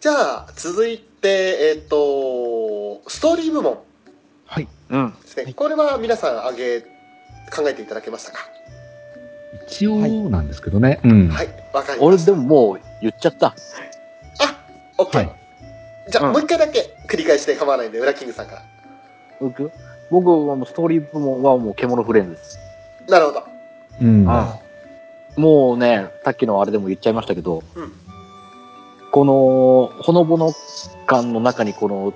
じゃあ、続いて、えっ、と、ストーリー部門はい。うん。ですね。はいこれは皆さん挙げ、考えていただけましたか？一応なんですけどね。うん。はい、わかりま俺した。でももう言っちゃった。あ、OK。はいじゃあ、うんもう一回だけ繰り返して構わないんで、ウラキングさんから。僕？僕はもうストーリー部門はもう獣フレンズです。なるほど。うん。もうね、さっきのあれでも言っちゃいましたけど、うんこの、ほのぼの感の中にこの、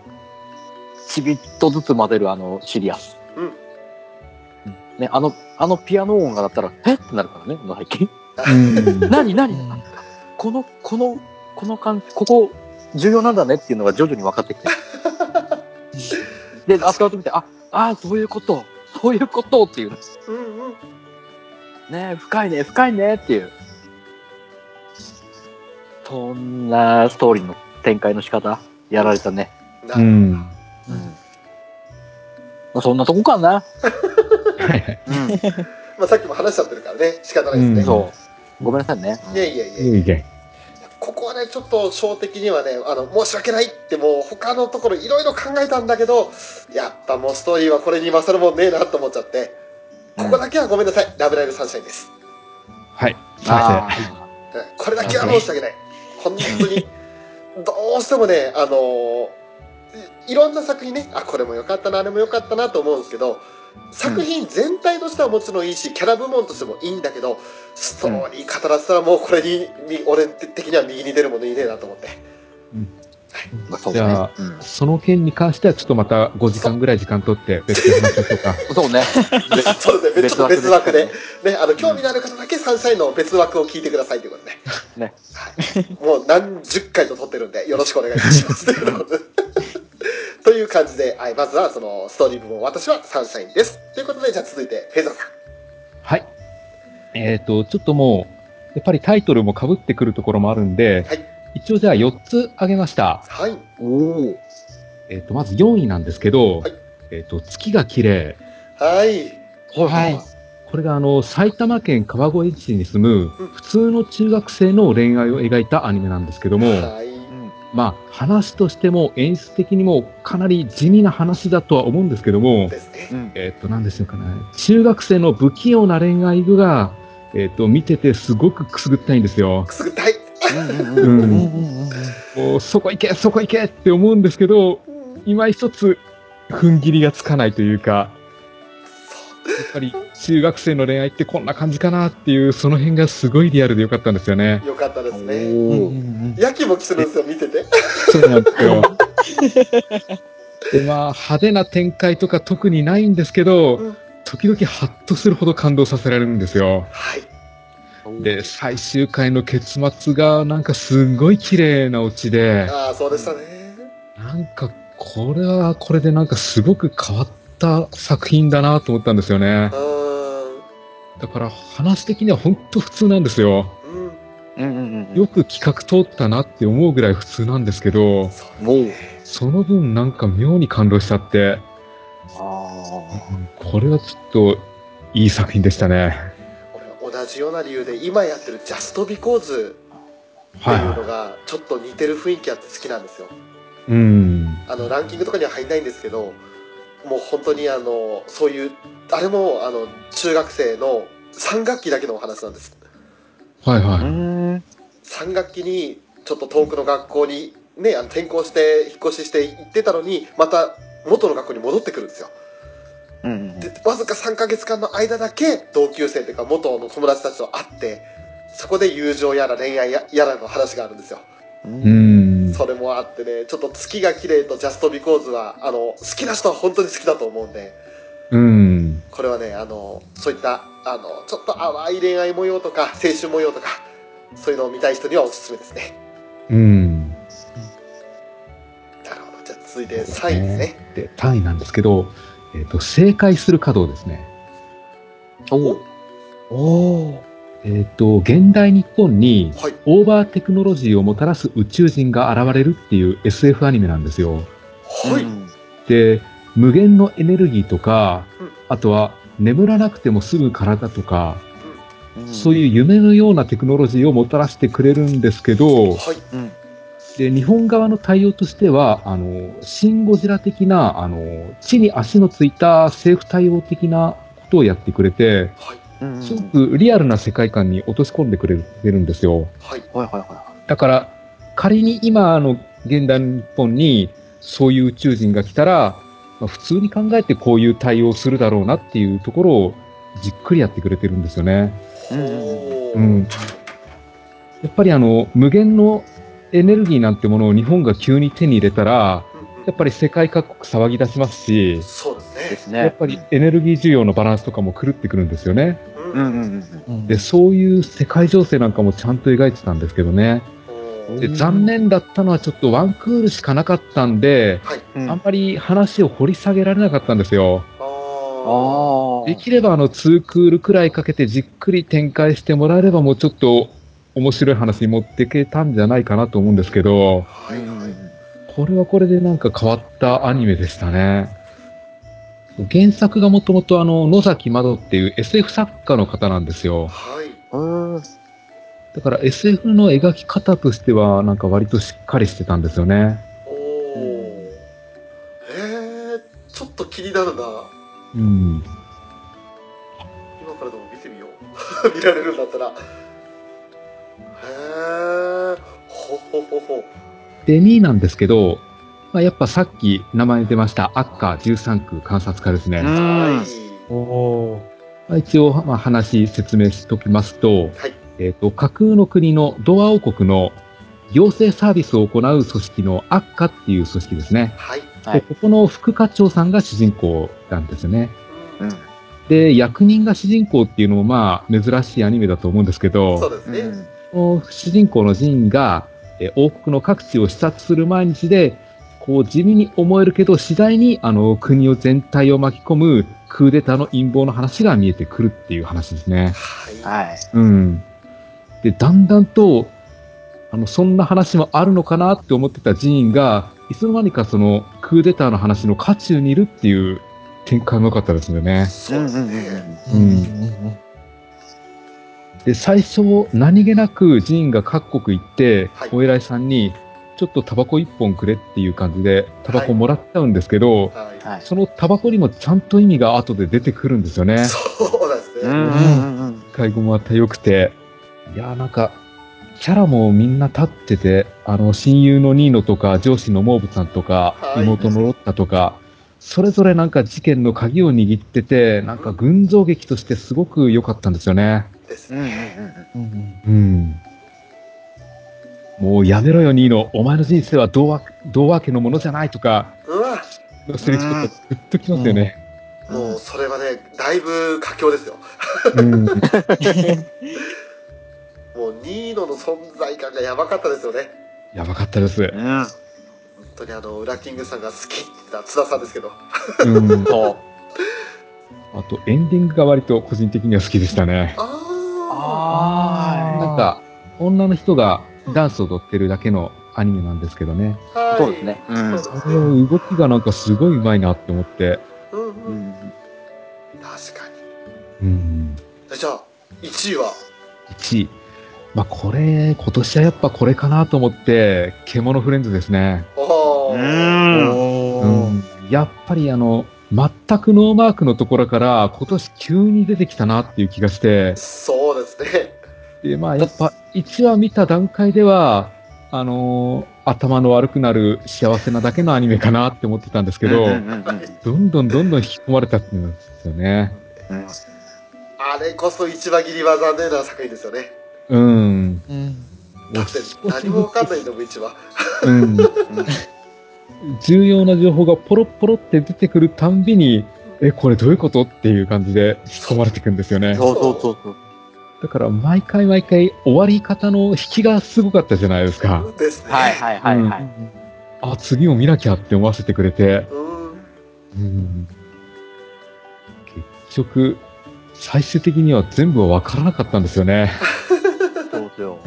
ちびっとずつ混ぜるあのシリアス。うん。ね、あの、あのピアノ音がだったら、え？ってなるからね、最近。うん。何何？この、この、この感じ、ここ、重要なんだねっていうのが徐々に分かってきて。で、後々見て、あ、ああ、そういうこと、そういうことっていう。うんうん。ね深いね、深いねっていう。そんなストーリーの展開の仕方、やられたね。なるうん。うん。まあ、そんなとこかな。はいはい。うん。まあ、さっきも話しちゃってるからね、仕方ないですね。うんそう。ごめんなさいね。いやいやいやいいね。ここはね、ちょっと小的にはね、あの、申し訳ないってもう他のところいろいろ考えたんだけど、やっぱもうストーリーはこれに勝るもんねえなと思っちゃって、ここだけはごめんなさい、ラブライブサンシャインです。はい。あうんこれだけは申し訳ない。本当に、どうしてもね、あのいろんな作品ね、あ、これも良かったな、あれも良かったなと思うんですけど、作品全体としてはもちろんいいし、キャラ部門としてもいいんだけど、ストーリー語らせたらもうこれ、に俺的には右に出るものいねえなと思って。あ、まあ、そうねじゃあ。うんその件に関してはちょっとまた5時間ぐらい時間取って別で話しましょうか。そうね。そうですね、別の別枠で。ね。ね、あの、興味のある方だけサンシャインの別枠を聞いてくださいということで。ね。はい。もう何十回と撮ってるんで、よろしくお願いいたします。という感じで、はい、まずはそのストーリー部門、私はサンシャインです。ということで、じゃあ続いて、フェザーさん。はい。えっ、と、ちょっともう、やっぱりタイトルも被ってくるところもあるんで、はい一応じゃあ4つ挙げました。はい。おお。えっ、と、まず4位なんですけど、はいえっ、と、月が綺麗。はい。はい。これがあの、埼玉県川越市に住むうん普通の中学生の恋愛を描いたアニメなんですけども、はい。うん。まあ、話としても演出的にもかなり地味な話だとは思うんですけども、ですね。うん。えっ、と、なんでしょうかね。中学生の不器用な恋愛具が、えっ、と、見ててすごくくすぐったいんですよ。くすぐったい。もう、そこ行け、そこ行けって思うんですけど、今一つ、踏ん切りがつかないというか、やっぱり中学生の恋愛ってこんな感じかなっていう、その辺がすごいリアルでよかったんですよね。よかったですね。おーやきもきするんですよ、見てて。そうなんですよ。で、まあ、派手な展開とか特にないんですけど、うん時々ハッとするほど感動させられるんですよ。はい。で、最終回の結末がなんかすごい綺麗なオチで、ああ、そうでしたね。なんかこれはこれでなんかすごく変わった作品だなと思ったんですよね。だから話的には本当普通なんですよ。うん。うんうんうん。よく企画通ったなって思うぐらい普通なんですけど。その分なんか妙に感動しちゃって、あこれはちょっといい作品でしたね。同じような理由で今やってるジャストビコーズってはいいうのがちょっと似てる雰囲気あって好きなんですようん。あのランキングとかには入んないんですけどもう本当にあのそういうあれもあの中学生の3学期だけのお話なんですはいはい。ん。3学期にちょっと遠くの学校にねあの転校して引っ越しして行ってたのにまた元の学校に戻ってくるんですようんうんでわずか3ヶ月間の間だけ同級生というか元の友達たちと会ってそこで友情やら恋愛ややらの話があるんですよう。うんん。それもあってねちょっと月が綺麗とジャストビコーズはあの好きな人は本当に好きだと思うんでうん。これはねあのそういったあのちょっと淡い恋愛模様とか青春模様とかそういうのを見たい人にはおすすめですねうん。なるほどじゃあ続いて3位ですねで、単位なんですけど、えっ、と、正解する稼働ですね。おお。えっ、と、現代日本にはいオーバーテクノロジーをもたらす宇宙人が現れるっていう SF アニメなんですよ。はい、うんで、無限のエネルギーとかうん、あとは眠らなくても済む体とか、うんそういう夢のようなテクノロジーをもたらしてくれるんですけど、はいうん。で、日本側の対応としては、あの、シン・ゴジラ的な、あの、地に足のついた政府対応的なことをやってくれて、はい。うんすごくリアルな世界観に落とし込んでくれてるんですよ。はい。はいはいはだから、仮に今の現代の日本にそういう宇宙人が来たら、まあ普通に考えてこういう対応をするだろうなっていうところをじっくりやってくれてるんですよね。ほううん。やっぱりあの、無限のエネルギーなんてものを日本が急に手に入れたら、やっぱり世界各国騒ぎ出しますし、そうですね。やっぱりエネルギー需要のバランスとかも狂ってくるんですよね。ううんうんうん。うんで、そういう世界情勢なんかもちゃんと描いてたんですけどね。で、残念だったのはちょっとワンクールしかなかったんで、はいうんあんまり話を掘り下げられなかったんですよ。あああ。できればあの2クールくらいかけてじっくり展開してもらえればもうちょっと面白い話に持っていけたんじゃないかなと思うんですけど、はいはいこれはこれでなんか変わったアニメでしたね。原作がもともとあの野崎窓っていう SF 作家の方なんですよ。はいうん。だから SF の描き方としてはなんか割としっかりしてたんですよね。おおへえちょっと気になるなうん。今からでも見てみよう 見られるんだったらへえほほほほ。で、2位なんですけど、まあ、やっぱさっき名前出ました、アッカー13区観察家ですね。うん。はい。おー。まあ一応、まあ、話説明しておきますと、はい。えっ、と、架空の国のドア王国の行政サービスを行う組織のアッカっていう組織ですね。はい。はい。でここの副課長さんが主人公なんですよね。うんうん。で、役人が主人公っていうのもまあ珍しいアニメだと思うんですけど、そうですね、うん主人公のジーンが、えー王国の各地を視察する毎日で、こう地味に思えるけど、次第にあの国を全体を巻き込むクーデターの陰謀の話が見えてくるっていう話ですね。はいはい。うん。で、だんだんと、あの、そんな話もあるのかなって思ってたジーンが、いつの間にかそのクーデターの話の渦中にいるっていう展開も良かったですよね。そうですね、うんうんで、最初、何気なくジーンが各国行って、はいお偉いさんに、ちょっとタバコ一本くれっていう感じで、タバコもらっちゃうんですけど、はいはい。そのタバコにもちゃんと意味が後で出てくるんですよね。そうですね、うんうんうん使い語もまた良くて。いやーなんか、キャラもみんな立ってて、あの、親友のニーノとか、上司のモーブさんとか、はい妹のロッタとか、それぞれなんか事件の鍵を握ってて、なんか群像劇としてすごく良かったんですよね。ですうん。うんね、うんうんうんうん。もうやめろよ、ニーノ。お前の人生は童話、童話家のものじゃないとか、うわのセリフとかグッときますよね。もうそれはねだいぶ佳境ですようん。もうニーノの存在感がやばかったですよねやばかったです。うん。本当にあのウラキングさんが好きな津田さんですけどうん。あと、エンディングが割と個人的には好きでしたね。ああーなんか、女の人がダンスを踊ってるだけのアニメなんですけどね。あはいそうですねうんあれを動きがなんかすごい上手いなって思って。うんううんん。確かうん。にじゃあ1位は？1位。まあ、これ、今年はやっぱこれかなと思って、獣フレンズですね。おーうん。おーうん。やっぱりあの、全くノーマークのところから今年急に出てきたなっていう気がして、そうですね。で、まあやっぱ1話見た段階では、あのー頭の悪くなる幸せなだけのアニメかなって思ってたんですけど、どんどんどんどん引き込まれたっていうんですよね。うん。あれこそ一番切りは残念な作品ですよね。うん。うん。だって何もわかんないんだもん1話。うん。重要な情報がポロッポロって出てくるたんびに、え、これどういうこと？っていう感じで引き込まれていくんですよね。そうそうそうそう。だから毎回毎回終わり方の引きがすごかったじゃないですか。ですねはいはいはいはい。あ、次も見なきゃって思わせてくれて。うんうん。結局、最終的には全部は分からなかったんですよね。そうですよ。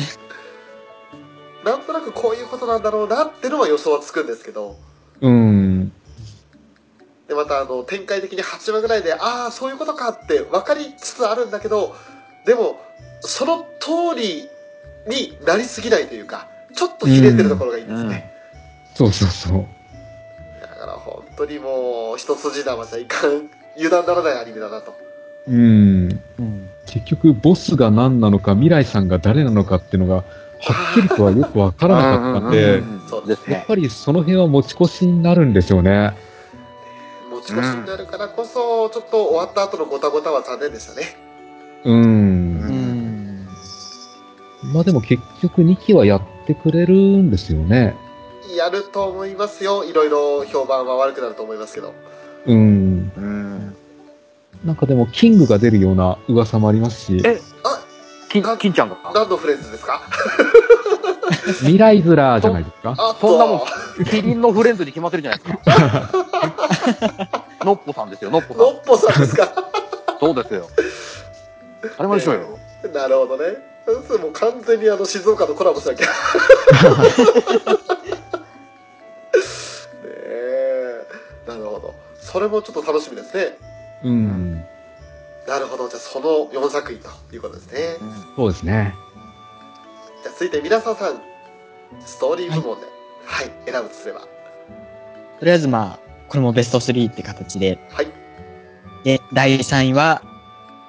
なんとなくこういうことなんだろうなってのは予想はつくんですけどうん。でまたあの展開的に8話ぐらいでああそういうことかって分かりつつあるんだけどでもその通りになりすぎないというかちょっとひねってるところがいいんですね。そうそうそう。だから本当にもう、一筋縄じゃいかん、油断ならないアニメだなと。うん。うん。結局、ボスが何なのか、未来さんが誰なのかっていうのが、はっきりとはよくわからなかったんで、そうですねやっ。ぱりその辺は持ち越しになるんでしょうね。持ち越しになるからこそ、ちょっと終わった後のごたごたは残念でしたね。うん。うん。まあでも結局2期はやってくれるんですよね。やると思いますよ。いろいろ評判は悪くなると思いますけど。うん。うん。なんかでも、キングが出るような噂もありますし、えあ、金、金ちゃんが何のフレンズですか？未来ズラじゃないですか？あそんなもんと、キリンのフレンズに決まってるじゃないですか？のっぽさんですよ、のっぽさん。のっぽさんですか？そうですよ。あれもでしょうよ。なるほどね。それもう完全にあの静岡とコラボしなきゃ。ねえ。なるほど。それもちょっと楽しみですね。うん。なるほど。じゃあその4作品ということですね。そうですね。じゃあ続いて皆さんさん、ストーリー部門で、はい、選ぶとすれば。とりあえずまあ、これもベスト3って形で。はい。で、第3位は、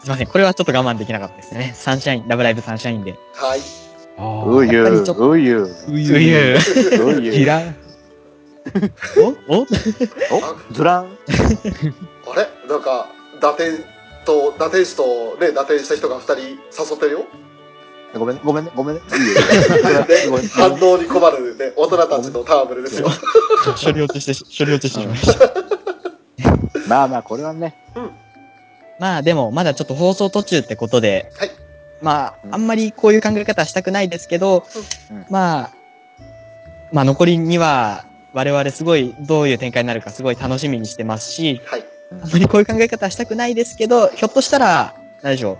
すいません、これはちょっと我慢できなかったですね。サンシャイン、ラブライブサンシャインで。はい。あうゆううゆう、ううゆうゆ。嫌い。お？お？おズランあれ？なんか、打点と、打点師とね、打点した人が2人誘ってるよ。ごめんね、ごめんね、ごめんね。ね、反応に困るね、大人たちの戯れですよ。処理落ちして、処理落ちしてしまいました。まあまあ、これはね。まあでも、まだちょっと放送途中ってことで、はい。まあ、あんまりこういう考え方はしたくないですけど、うんまあ、まあ残りには、我々すごいどういう展開になるかすごい楽しみにしてますし、はい。あんまりこういう考え方はしたくないですけど、ひょっとしたら、何でしょう。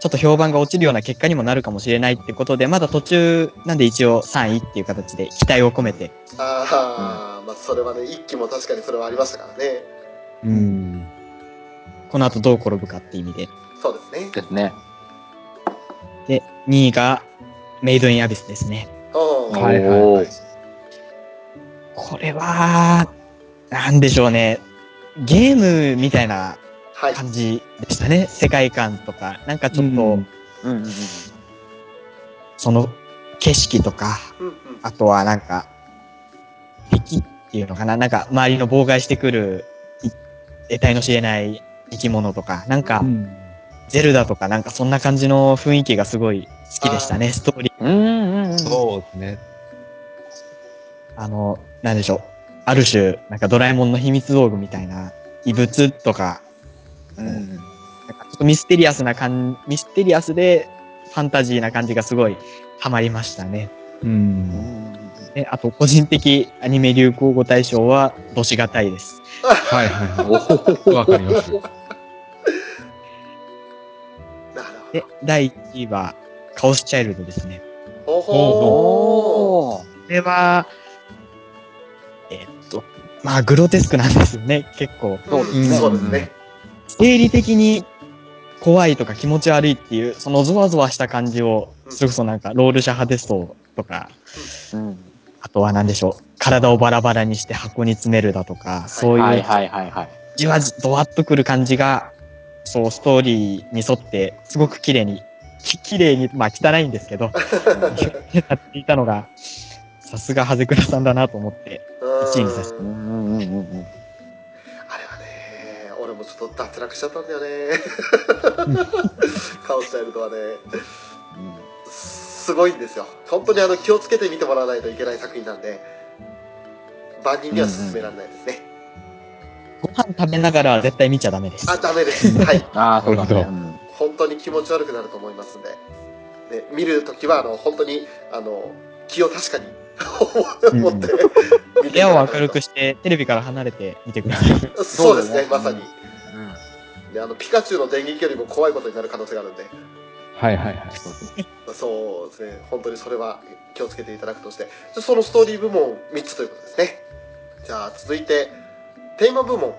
ちょっと評判が落ちるような結果にもなるかもしれないってことで、まだ途中なんで一応3位っていう形で期待を込めて、ああ、まあそれはね、一期も確かにそれはありましたからね。うん。この後どう転ぶかって意味で。そうですね。ですね。で、2位がメイドインアビスですね。うん。はいはいはい。これは、なんでしょうね。ゲームみたいなはい。感じでしたね。世界観とか。なんかちょっと、うんうんうんうん。その景色とか、うんうん。あとはなんか、敵っていうのかななんか周りの妨害してくる、い得体の知れない生き物とか、なんかう、んゼルダとかなんかそんな感じの雰囲気がすごい好きでしたね。ストーリー。うんうんうん。そうですね。あの、なんでしょう。ある種、なんかドラえもんの秘密道具みたいな異物とか、うん。なんかちょっとミステリアスな感ミステリアスでファンタジーな感じがすごいハマりましたね。うん。であと、個人的アニメ流行語大賞は、どしがたいです。はいはいはい。わかります。で、第1位は、カオスチャイルドですね。おー。これは、まあ、グロテスクなんですよね、結構。ー。そうですね。生理的に怖いとか気持ち悪いっていう、そのゾワゾワした感じを、それこそなんか、ロールシャハデストとか、うん。あとは何でしょう、体をバラバラにして箱に詰めるだとか、そういう、はいはいはいはい。じわじ、ドワッとくる感じが、そう、ストーリーに沿って、すごく綺麗に、き綺麗に、まあ汚いんですけど、やっていたのが、さすがハゼクラさんだなと思って、1位にさせて。あれはね、俺もちょっと脱落しちゃったんだよね。カオスチャイルドはね、すごいんですよ。本当にあの気をつけて見てもらわないといけない作品なんで、万人には勧められないですね。ご飯食べながらは絶対見ちゃダメです。あ、ダメです。はい。ああ、そうだね。本当に気持ち悪くなると思いますんで。で見るときは、あの、本当に、あの、気を確かに持って見て部屋を明るくして、テレビから離れて見てください。そうですね、まさに。であの、ピカチュウの電撃よりも怖いことになる可能性があるんで。はいはいはい。そうですね、本当にそれは気をつけていただくとして、じゃあそのストーリー部門3つということですね。じゃあ続いて、テーマ部門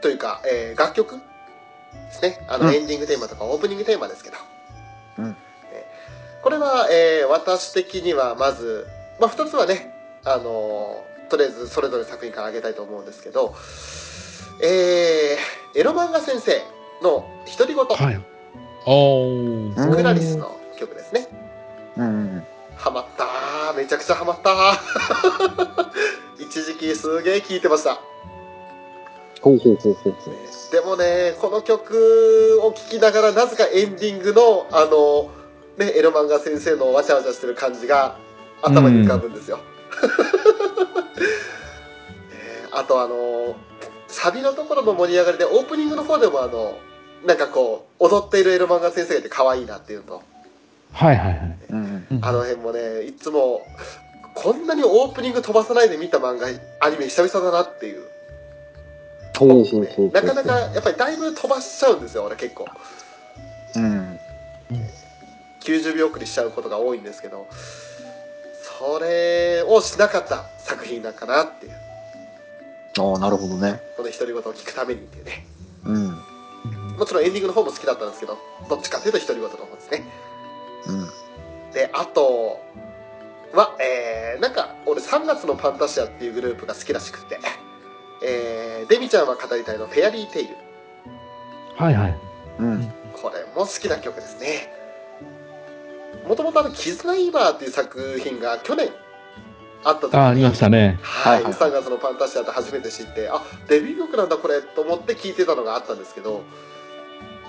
というか、えー楽曲ですね。あの、うんエンディングテーマとかオープニングテーマですけど。うんえーこれは、えー私的にはまず、まあ2つはねあのとりあえずそれぞれ作品からあげたいと思うんですけどえー、エロ漫画先生の独り言、はい。クラリスの曲ですねうん。ハマったーめちゃくちゃハマったー 一時期すげえ聴いてましたほうほうほうほう。でもねこの曲を聴きながらなぜかエンディングのあのねエロ漫画先生のわちゃわちゃしてる感じが頭に浮かぶんですよ、えー あとあのサビのところの盛り上がりでオープニングの方でもあのなんかこう踊っているエロ漫画先生がいて可愛いなっていうのとはいはいはい。うん。あの辺もねいつもこんなにオープニング飛ばさないで見た漫画アニメ久々だなっていうほうほうほうほう。なかなかやっぱりだいぶ飛ばしちゃうんですよ俺結構うん。90秒送りしちゃうことが多いんですけどそれをしなかった作品なんかなっていうああ、なるほどね。この独り言を聞くためにっていうねうん。もちろんエンディングの方も好きだったんですけどどっちかっていうと独り言の方ですねうん。であとはえー、なんか俺3月のパンタシアっていうグループが好きらしくてえー、デミちゃんは語りたいのフェアリーテイルはいはい。うん。これも好きな曲ですねもともとあの「キズナイバー」っていう作品が去年あった時あ、ありましたね。はい、はいはい3月のパンタシアって初めて知ってあデビュー曲なんだこれと思って聴いてたのがあったんですけど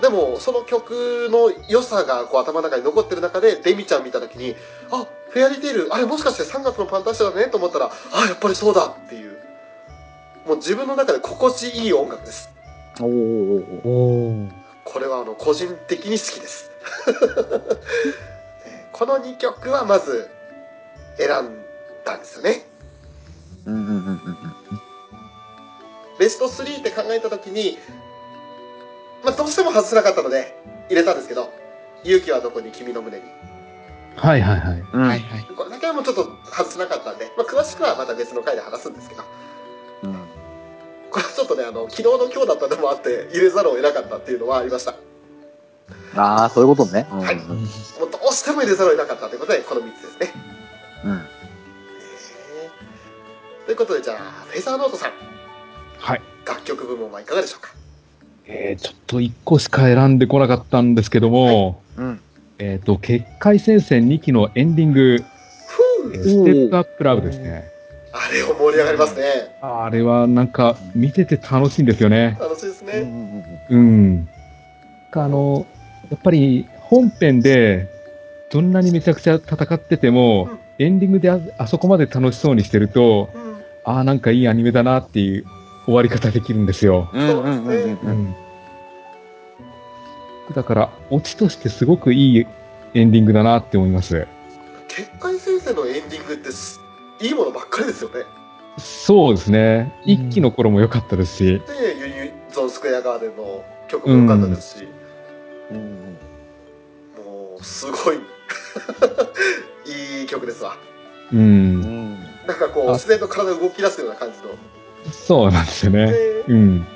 でもその曲の良さがこう頭の中に残ってる中でデミちゃん見た時にあフェアリーテイルあれもしかして3月のパンタシアだねと思ったらあやっぱりそうだっていうもう自分の中で心地いい音楽ですおーお。これはあの個人的に好きですえーこの2曲はまず選んだんですよねうんうんうんうんベスト3って考えた時に、まあ、どうしても外せなかったので入れたんですけど「勇気はどこに君の胸にはいはいはい。うん。はいはい。」これだけはもうちょっと外せなかったんで、まあ、詳しくはまた別の回で話すんですけどうん。これはちょっとねあの昨日の今日だったのもあって入れざるを得なかったっていうのはありましたああ、そういうことね。うんはいうんもうどうしても入れざるを得なかったということでこの3つですねうん。ということでじゃあフェザーノートさんはい。楽曲部門はいかがでしょうか？えー、ちょっと1個しか選んでこなかったんですけども、うん。えっ、と、結界戦線2期のエンディング、ふうえーステップアップラブですね。あれを盛り上がりますねあれはなんか見てて楽しいんですよね。楽しいですうんうねんうん。あの、やっぱり本編でどんなにめちゃくちゃ戦ってても、うんエンディングでああそこまで楽しそうにしてると、うんああ、なんかいいアニメだなっていう終わり方できるんですよ。うんうんうんうんうんううん。ん。だから、オチとしてすごくいいエンディングだなって思います。結界先生のエンディングってすいいものばっかりですよねそうですね。うん一期の頃も良かったですし、でユニゾンスクエアガーデンの曲も良かったですし、うんもうすごい いい曲ですわう。うんん。なんかこうあ自然と体が動き出すような感じの、そうなんですよね。でうん。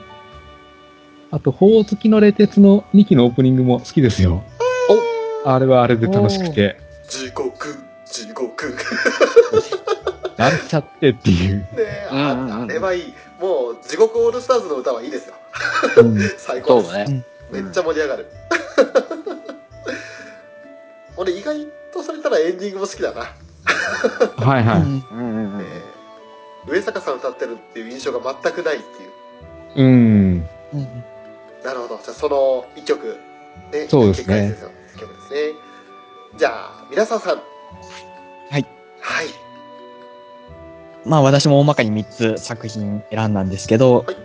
あと、ほおずきの冷徹の2期のオープニングも好きですよ。あれはあれで楽しくて、地獄地獄 なんちゃってっていう。ねえああれはいいもう地獄オールスターズの歌はいいですようん 最高ですそうだね。めっちゃ盛り上がる俺意外とそれたらエンディングも好きだな、はいはい。うん。うんうん。えー上坂さん歌ってるっていう印象が全くないっていう。うん。うんなるほど。じゃあその一曲ねそうですね。曲ですね。じゃあ皆さんさん。はい。はい。まあ私も大まかに3つ作品選んだんですけど、はい。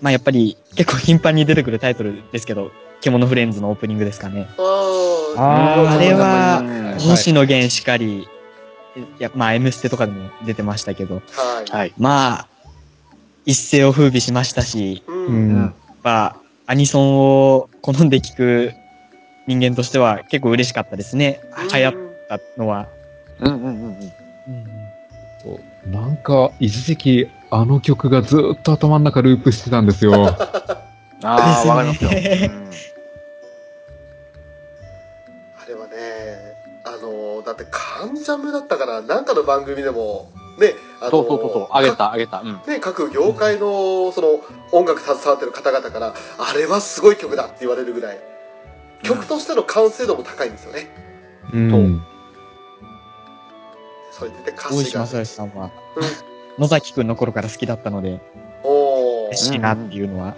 まあやっぱり結構頻繁に出てくるタイトルですけど、獣フレンズのオープニングですかね。あーあれは星野源しかり、いや、まあ M ステとかでも出てましたけど、はい、はい。まあ、一世を風靡しましたし、ううんん。まあ、アニソンを好んで聴く人間としては結構嬉しかったですね。流行ったのは。うんうんうんうん。なんか、一時期、あの曲がずっと頭の中ループしてたんですよ。ああ、わかりますよ。のだってヤンジャムだったかななんかの番組でも、ね、あのそうそうそうそう、あげた、あげた。うん。ね、各業界のその音楽携わってる方々からあれはすごい曲だって言われるぐらい曲としての完成度も高いんですよねうん。それで歌大詞が石正義さんはうん、野崎くんの頃から好きだったので、おー嬉しいなっていうのは。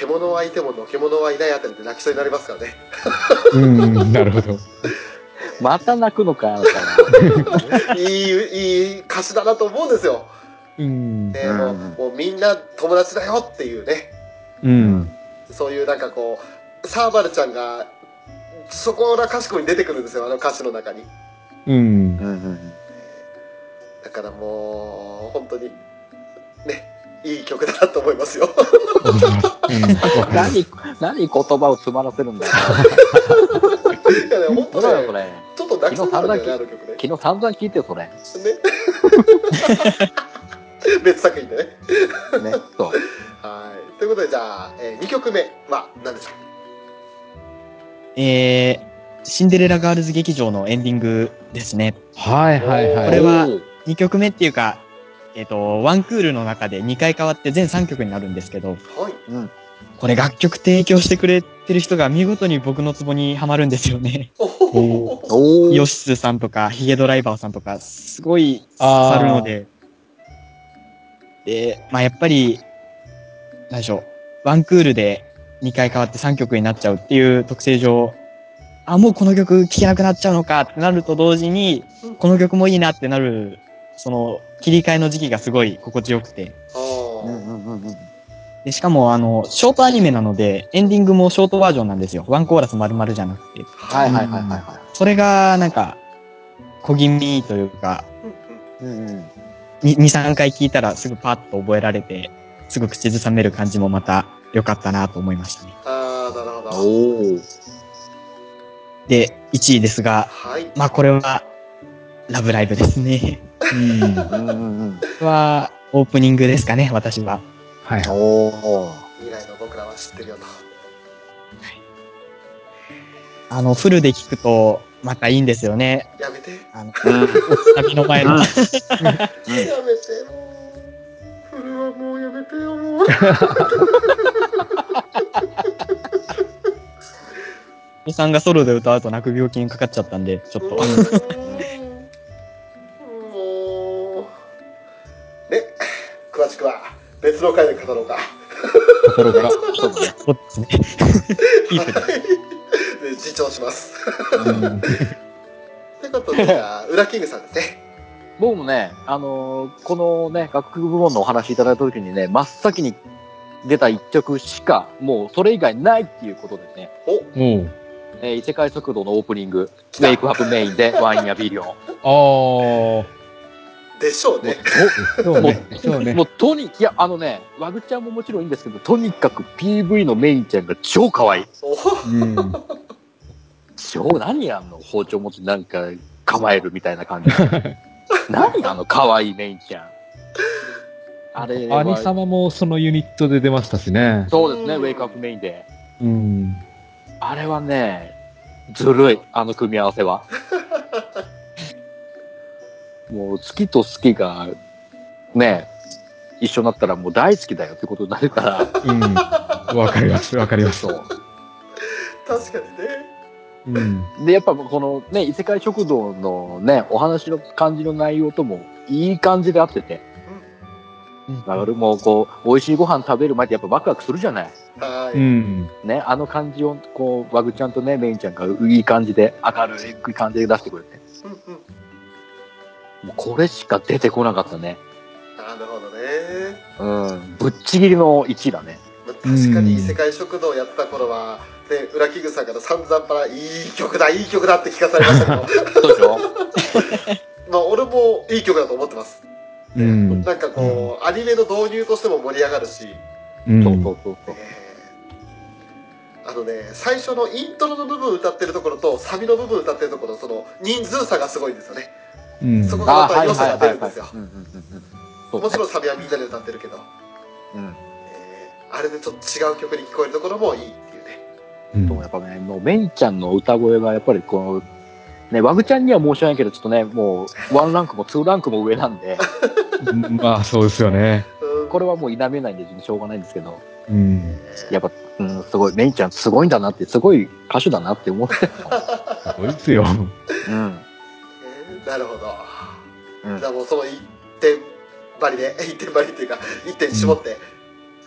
獣はいてもの獣はいないあたりで泣きそうになりますからねうん、なるほど。また泣くのか、あなたは。いいいい歌詞だなと思うんですよ、うん。ねもううんもうみんな友達だよっていうねうん。そういうなんかこうサーバルちゃんがそこらかしこに出てくるんですよあの歌詞の中にうんだからもう本当にねいい曲だなと思いますようん。何、何言葉を詰まらせるんだよ。いやね本当どうだよ、そねれ。ちょっと泣きそうになるんだよねあの曲ね昨日散々聞いてよ、それ。ね。ね 別作品でねそう。はいということでじゃあ、え2曲目は何でしょえー、シンデレラガールズ劇場のエンディングですね。はいはいはい。これはおー2曲目っていうか、えっ、と、ワンクールの中で2回変わって全3曲になるんですけど、うはいうん。これ楽曲提供してくれてる人が見事に僕のツボにはまるんですよね。おヨシスさんとか、ヒゲドライバーさんとか、すごい刺さるので。で、まあやっぱり、なんでしょう、ワンクールで2回変わって3曲になっちゃうっていう特性上、あ、もうこの曲聴けなくなっちゃうのかってなると同時に、この曲もいいなってなる、その切り替えの時期がすごい心地よくて。あーうんうんうんうん。で、しかもあの、ショートアニメなので、エンディングもショートバージョンなんですよ。ワンコーラス丸々じゃなくて。はいはいはいはいはそれが、なんか、小気味というか、うんうんい。うんうん。2、3回聞いたらすぐパッと覚えられて、すぐ口ずさめる感じもまた良かったなと思いましたね。ああなるほどおー。で、1位ですが、はいまあこれは、ラブライブですね。うん。うんうんうん。これは、オープニングですかね、私は。はいはい。おー。未来の僕らは知ってるよとあの、フルで聞くと、またいいんですよね。やめてあの、うん。サビの前の。やめてもうフルはもうやめてよもう お子さんがソロで歌うと泣く病気にかかっちゃったんで、ちょっと。詳しくは別の回で語ろうか心から。そうだね。そう ですね。いで自重しますうんということでじゃあウラキングさんですね僕もね、あのーこのね、楽曲部門のお話いただいた時にね、真っ先に出た一曲しか、もうそれ以外ないっていうことでね、おおう。えー異世界速度のオープニング、来たウェイクアップメインでワインやビリオン。あでしょうねあ。そうね。そうねも。うとに、いや、あのね、ワグちゃんももちろんいいんですけど、とにかく PV のメインちゃんが超可愛い。おうん。超何やんの包丁持ってなんか構えるみたいな感じ。何あの可愛いメインちゃん。あれは兄様もそのユニットで出ましたしね。そうですね、うんウェイクアップメインで。うん。あれはね、ずるい、あの組み合わせは。もう月と月が、ね、一緒になったらもう大好きだよってことになるから、うん。わかります。わかります。そう。確かにねうん。で、やっぱこのね、異世界食堂のね、お話の感じの内容ともいい感じで合ってて、だからもうこう、美味しいご飯食べる前ってやっぱワクワクするじゃない。はい、うん。ね、あの感じを、こう、ワグちゃんとね、メインちゃんがいい感じで、明るい感じで出してくれて、うんうんもうこれしか出てこなかったね。なるほどねうん、ぶっちぎりの1位だね。まあ確かに異世界食堂やってた頃は、ね、裏キングさんから散々パラいい曲だいい曲だって聞かされましたけどそうでしょ？まあ俺もいい曲だと思ってますうん。なんかこう、アニメの導入としても盛り上がるし、うん。そうそうそうあのね最初のイントロの部分歌ってるところとサビの部分歌ってるところその人数差がすごいんですよねうん。そこがまた良さが出るんですよもちろんサビはみんなで歌ってるけど、うん。えーあれでちょっと違う曲に聞こえるところもいいっていうねうんでもやっぱね、もうメイちゃんの歌声がやっぱりこう、ね、ワグちゃんには申し訳ないけど、ちょっとね、もう、ワンランクもツーランクも上なんで、まあ、そうですよね。うんこれはもう否めないんで、しょうがないんですけど、うん。やっぱ、うん、すごい、メイちゃんすごいんだなって、すごい歌手だなって思って。すごいですよ。うん。えーなるほど。うん。じゃあもうその一点張りで、一点張りっていうか、一点絞ってや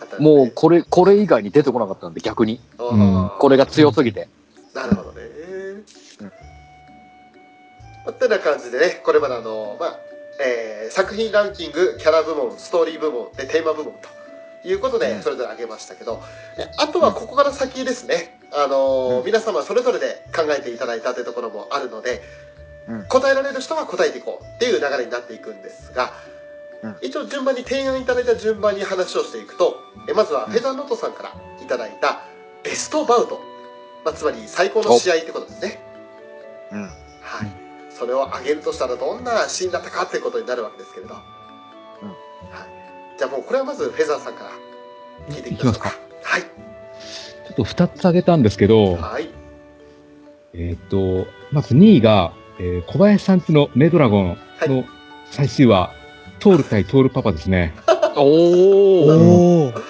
ったんもう、これ、これ以外に出てこなかったんで、逆に。うん、これが強すぎて。なるほどね。まあてな感じでね、これまであの、まあ、えー作品ランキング、キャラ部門、ストーリー部門、で、テーマ部門ということで、うん。それぞれ挙げましたけど、えあとはここから先ですね、あのーうん。皆様それぞれで考えていただいたというところもあるので、うん答えられる人は答えていこうっていう流れになっていくんですが、うん一応順番に提案いただいた順番に話をしていくと、えまずはフェザーノートさんからいただいたベストバウト、まあ、つまり最高の試合ってことですね。うん。はい。それを上げるとしたらどんなシーンだったかってことになるわけですけれど。うんはい。じゃあもうこれはまずフェザーさんから聞いていきましょうか。はい。ちょっと2つ挙げたんですけど、はい。えっ、と、まず2位が、えー小林さんちのメイドラゴンの最終話、トール対トールパパですね。おー。おー。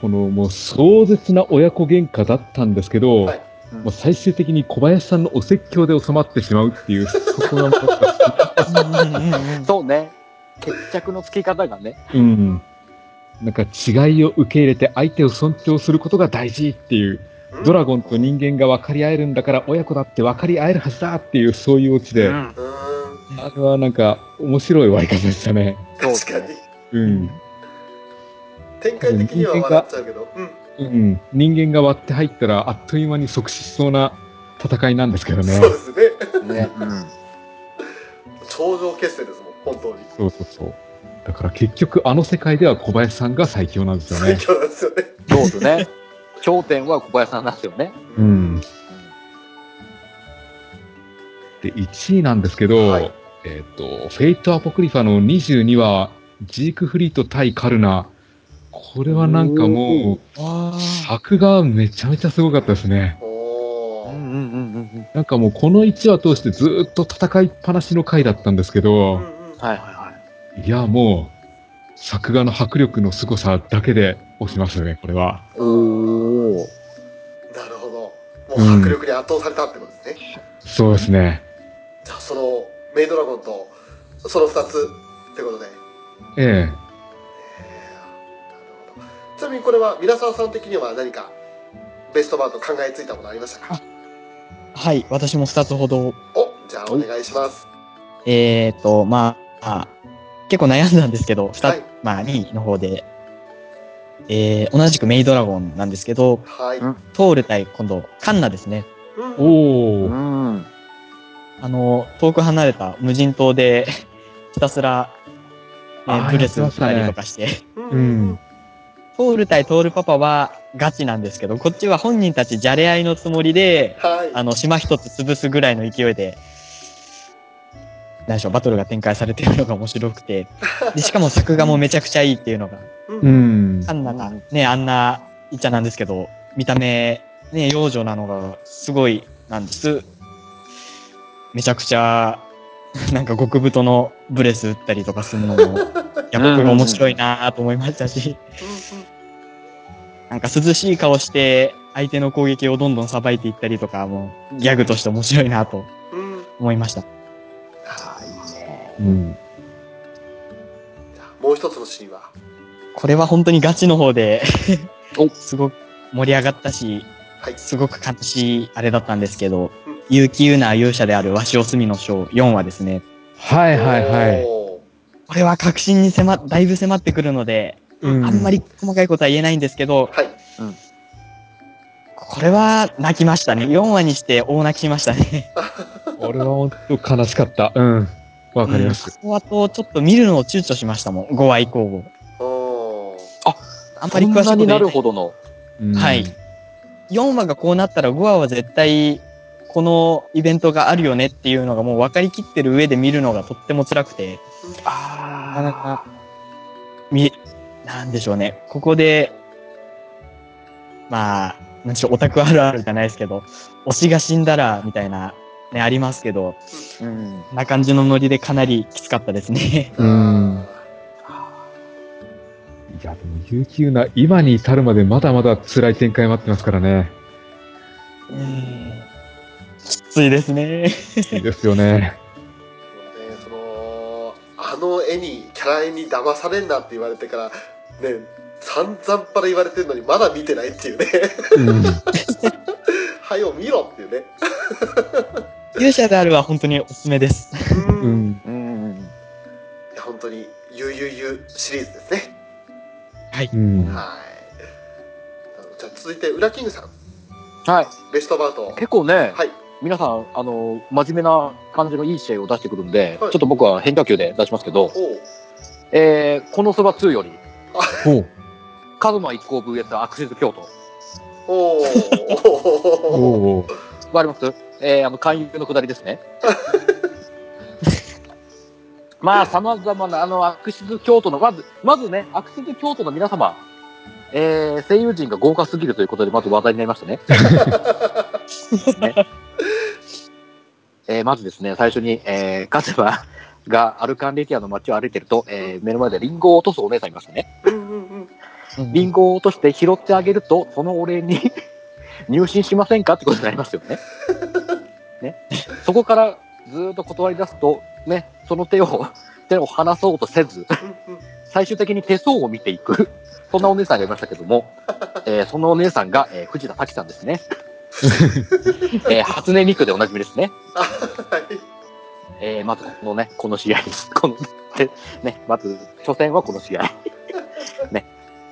このもう壮絶な親子喧嘩だったんですけど、はいもう最終的に小林さんのお説教で収まってしまうっていう、そこが そうね。決着のつけ方がね。うん。なんか違いを受け入れて相手を尊重することが大事っていう、ドラゴンと人間が分かり合えるんだから親子だって分かり合えるはずだっていうそういうオチで、うん。あれはなんか面白い終わり方でしたね。そう確かに。うん。展開的には笑っちゃうけど。うん。うん。人間が割って入ったらあっという間に即死しそうな戦いなんですけどねそう。ですね。ね。うん。頂上決戦ですもん、本当に。そうそうそう。だから結局あの世界では小林さんが最強なんですよね。最強なんですよね。そうですね。頂点は小林さんなんですよね。うん。で、1位なんですけど、はいえっ、と、フェイト・アポクリファの22話、ジークフリート対カルナ。これはなんかもう、わ作がめちゃめちゃすごかったですね。なんかもうこの1話通してずーっと戦いっぱなしの回だったんですけうんど、うんはいはいはい。いやもう、作画の迫力の凄さだけで押しますよね、これは。おー。なるほど。もう迫力に圧倒されたってことですね。そうですね。じゃあそのメイドラゴンとその2つってことで。ええなるほど。ちなみにこれは皆沢さん的には何かベストバウト考えついたものありましたか？はい、私も二つほど。おじゃあお願いします。えーと、まあ、結構悩んだんですけど、二、はいまあ、2位の方で、えー、同じくメイドラゴンなんですけど、はい。うんトール対今度、カンナですね。うんおー。うん。あの、遠く離れた無人島で、ひたすら、ねあーブレス打っやってましたりとかして、うんうんトール対トールパパはガチなんですけど、こっちは本人たちじゃれ合いのつもりで、はい。あの、島一つ潰すぐらいの勢いで、何でしょう、バトルが展開されてるのが面白くて、で、しかも作画もめちゃくちゃいいっていうのが、ううんん。カンナがね、あんなイチャなんですけど、見た目、ね、幼女なのがすごいなんです。めちゃくちゃ、なんか極太のブレス打ったりとかするのも、いや、僕が面白いなと思いましたし、なんか涼しい顔して相手の攻撃をどんどんさばいていったりとか、もうギャグとして面白いなと思いました。うん。もう一つのシーンはこれは本当にガチの方でお、すごく盛り上がったし、はい。すごく悲しいあれだったんですけどうん、結城優な勇者である鷲尾隅の章4話ですね。はいはいはい。おこれは確信に迫っ、だいぶ迫ってくるので、うんあんまり細かいことは言えないんですけど、ーはい。これは泣きましたね。4話にして大泣きしましたね。俺は本当悲しかった。うん。わかります。うん。あと、ちょっと見るのを躊躇しましたもん。5話以降を。おーあんまり詳しいこと言えなそんなにないるほどの。うんはい。4話がこうなったら5話は絶対、このイベントがあるよねっていうのがもう分かりきってる上で見るのがとっても辛くて、なかなか、み、なんでしょうね。ここで、まあ、なんでしょう、オタクあるあるじゃないですけど、推しが死んだら、みたいな、ね、ありますけど、うん。な感じのノリでかなりきつかったですね。うん。いや、でも、悠久な、今に至るまでまだまだ辛い展開待ってますからね。きついですね。いいですよね。ね、そのあの絵にキャラ絵に騙されんなって言われてからね散々パラ言われてるのにまだ見てないっていうねうん。はよ見ろっていうね勇者であるは本当におすすめです。うんいうん。本当にゆうゆうゆシリーズですねはい。うん。はいじゃあ続いてウラキングさんはい。ベストバウト結構ね、はい皆さん、あの、真面目な感じのいい試合を出してくるんで、はいちょっと僕は変化球で出しますけど、えー、このそば2より。カズマ一行 VS アクシズ京都。おお。わかります？えー、あの、勧誘のくだりですね。まあ、様々な、あの、アクシズ京都の、まず、まずね、アクシズ京都の皆様、えー、声優陣が豪華すぎるということで、まず話題になりましたね。ねえーまずですね、最初に、えー、カズマがアルカンレティアの街を歩いてると、えー、目の前でリンゴを落とすお姉さんいましたね。リンゴを落として拾ってあげると、そのお礼に 入信しませんか？ってことになりますよね。ね。そこからずーっと断り出すと、ね、その手を、手を離そうとせず、最終的に手相を見ていく、そんなお姉さんがいましたけども、えーそのお姉さんが、えー藤田滝さんですね。えー初音ミクでおなじみですね。えーまずこのね、この試合です。この、でね、まず、初戦はこの試合。ね、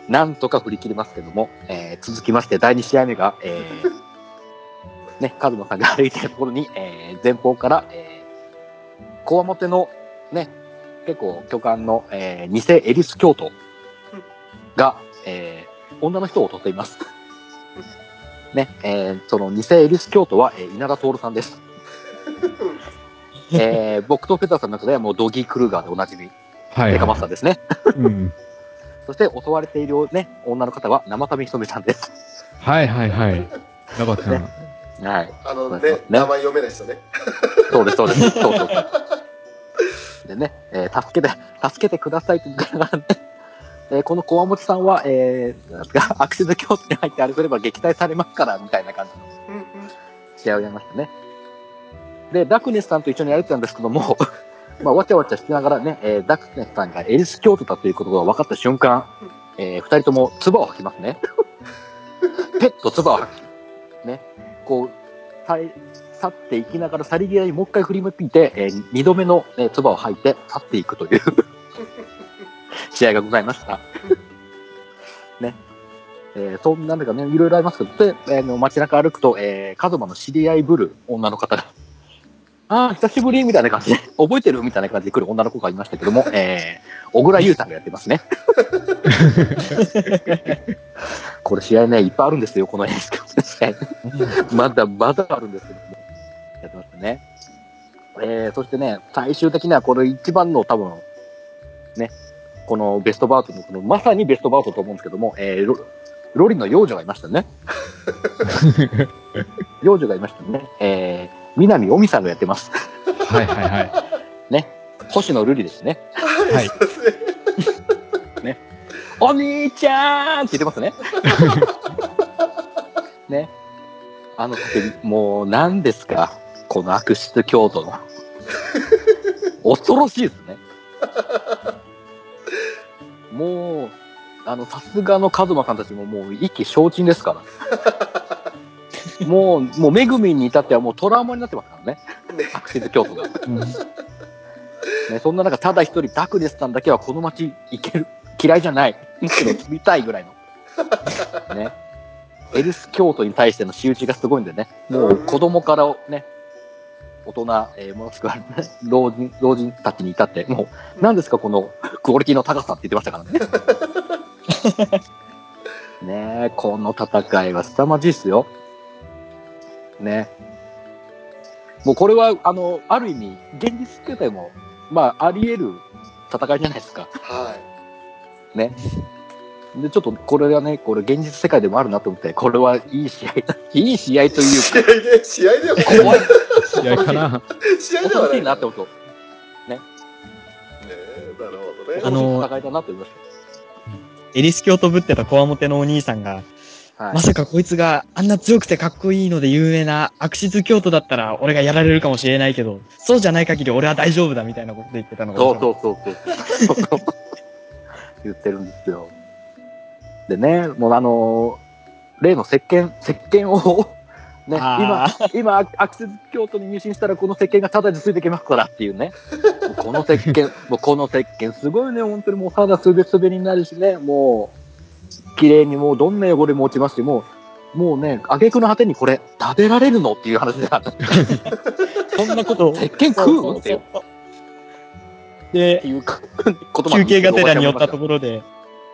なんとか振り切りますけども、えー続きまして第2試合目が、えーね、カズマさんが歩いてるところに、えー前方から、えー、こわもての、ね、結構巨漢の、えー偽エリス京都が、えー女の人を襲っています。ね、えーその偽エリス京都は、えー稲田徹さんです。えー僕とペタさんの中ではもうドギー・クルーガーでおなじみ、はい。デカマスターですね。うん。そして襲われているね、女の方は生田美ひとみさんです。はいはいはい。ナバちゃん。はい。あのねね名前読めない人ね そうです、そうです。そうそうそう。でね、えー助けて、助けてくださいって言いながらね、えーこの小わもちさんは、えー、アクシズ教室に入ってあれすれば撃退されますから、みたいな感じの試合をやりましたね。で、ダクネスさんと一緒にやれてたんですけども、まあ、わちゃわちゃしながらね、えーダクネスさんがエリス京都だということが分かった瞬間、えー二人とも唾を吐きますね。ペッと唾を吐き、ね、こう、去っていきながら去り際にもう一回振り向いて、えー二度目の、えー唾を吐いて去っていくという 試合がございました。ね。えーそんなんだかね、いろいろありますけど、で、えーの街中歩くと、えー、カズマの知り合いぶる女の方が、ああ、久しぶりみたいな感じで、覚えてるみたいな感じで来る女の子がいましたけども、えー、小倉優太がやってますね。これ試合ね、いっぱいあるんですよ、この NHK 試合。まだまだあるんですけども、やってましたね。えー、そしてね、最終的にはこれ一番の多分、ね、このベストバウトの、このまさにベストバウトと思うんですけども、えー、ロロリの幼女がいましたね。幼女がいましたね。えー、南尾美さんがやってます。はいはいはい。ね。星野瑠璃ですね。はいねお兄ちゃんって言ってますね。ね。あの、もう何ですか？この悪質京都の。恐ろしいですね。もう、あの、さすがのカズマさんたちももう意気消沈ですから。もう、もう、めぐみんに至ってはもうトラウマになってますからね。ね悪質京都が。ね、そんな中、ただ一人ダクネスさんだけはこの街行ける。嫌いじゃない。むしろ住みたいぐらいの。ね。エリス京都に対しての仕打ちがすごいんでね。もう子供からね、大人、えー、ものすごい、ね、老人、老人たちに至って、もう、何ですかこのクオリティの高さって言ってましたからね。ねえ、この戦いは凄まじいっすよ。ね。もうこれは、あの、ある意味、現実世界も、まあ、あり得る戦いじゃないですか。はね。で、ちょっとこれがね、これ現実世界でもあるなと思って、これはいい試合だ。いい試合という試合で、試合では、か、怖い。試合かな。試合ではないい。なってこと。ねえなるほどね。あの戦いだなって思いましエリス教とぶってたコアモテのお兄さんが、た。はいま。さかこいつがあんな強くてかっこいいので有名なアクシズ京都だったら俺がやられるかもしれないけど、そうじゃない限り俺は大丈夫だみたいなこと言ってたのが。そうそうそうそう。言ってるんですよ。でね、もうあのー例の石鹸、石鹸を、ね、今あ、今、アクセス京都に入信したらこの石鹸がただでついてきますからっていうね。この石鹸、もうこの石鹸、すごいね、本当にもう肌すべすべになるしね、もう、綺麗にもうどんな汚れも落ちますし、もう、もうね、挙句の果てにこれ、食べられるのっていう話であった。そんなことを。石鹸食う？っていうっでて、いうかことまで休憩がてらに寄ったところで、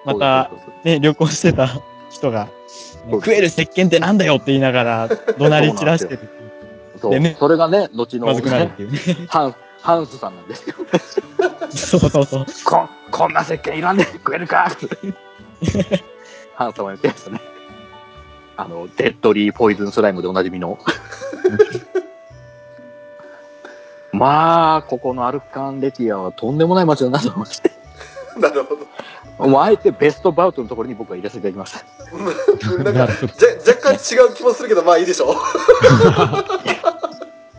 また、そうそうそうね、旅行してた人が、食える石鹸ってなんだよって言いながら、怒鳴り散らしてる。そうでねそれがね、後の、まずくなるっね、ていうね。ハンハンスさんなんですよ。そうそうそう。ここんな石鹸いらんねん食えるかハンスさんは言ってましたね。あの、デッドリーポイズンスライムでおなじみの。まあ、ここのアルカンレティアはとんでもない街だなと思って。なるほど。もうあえてベストバウトのところに僕は入れさせていただきました。なんか、じゃ若干違う気もするけど、まあいいでしょう。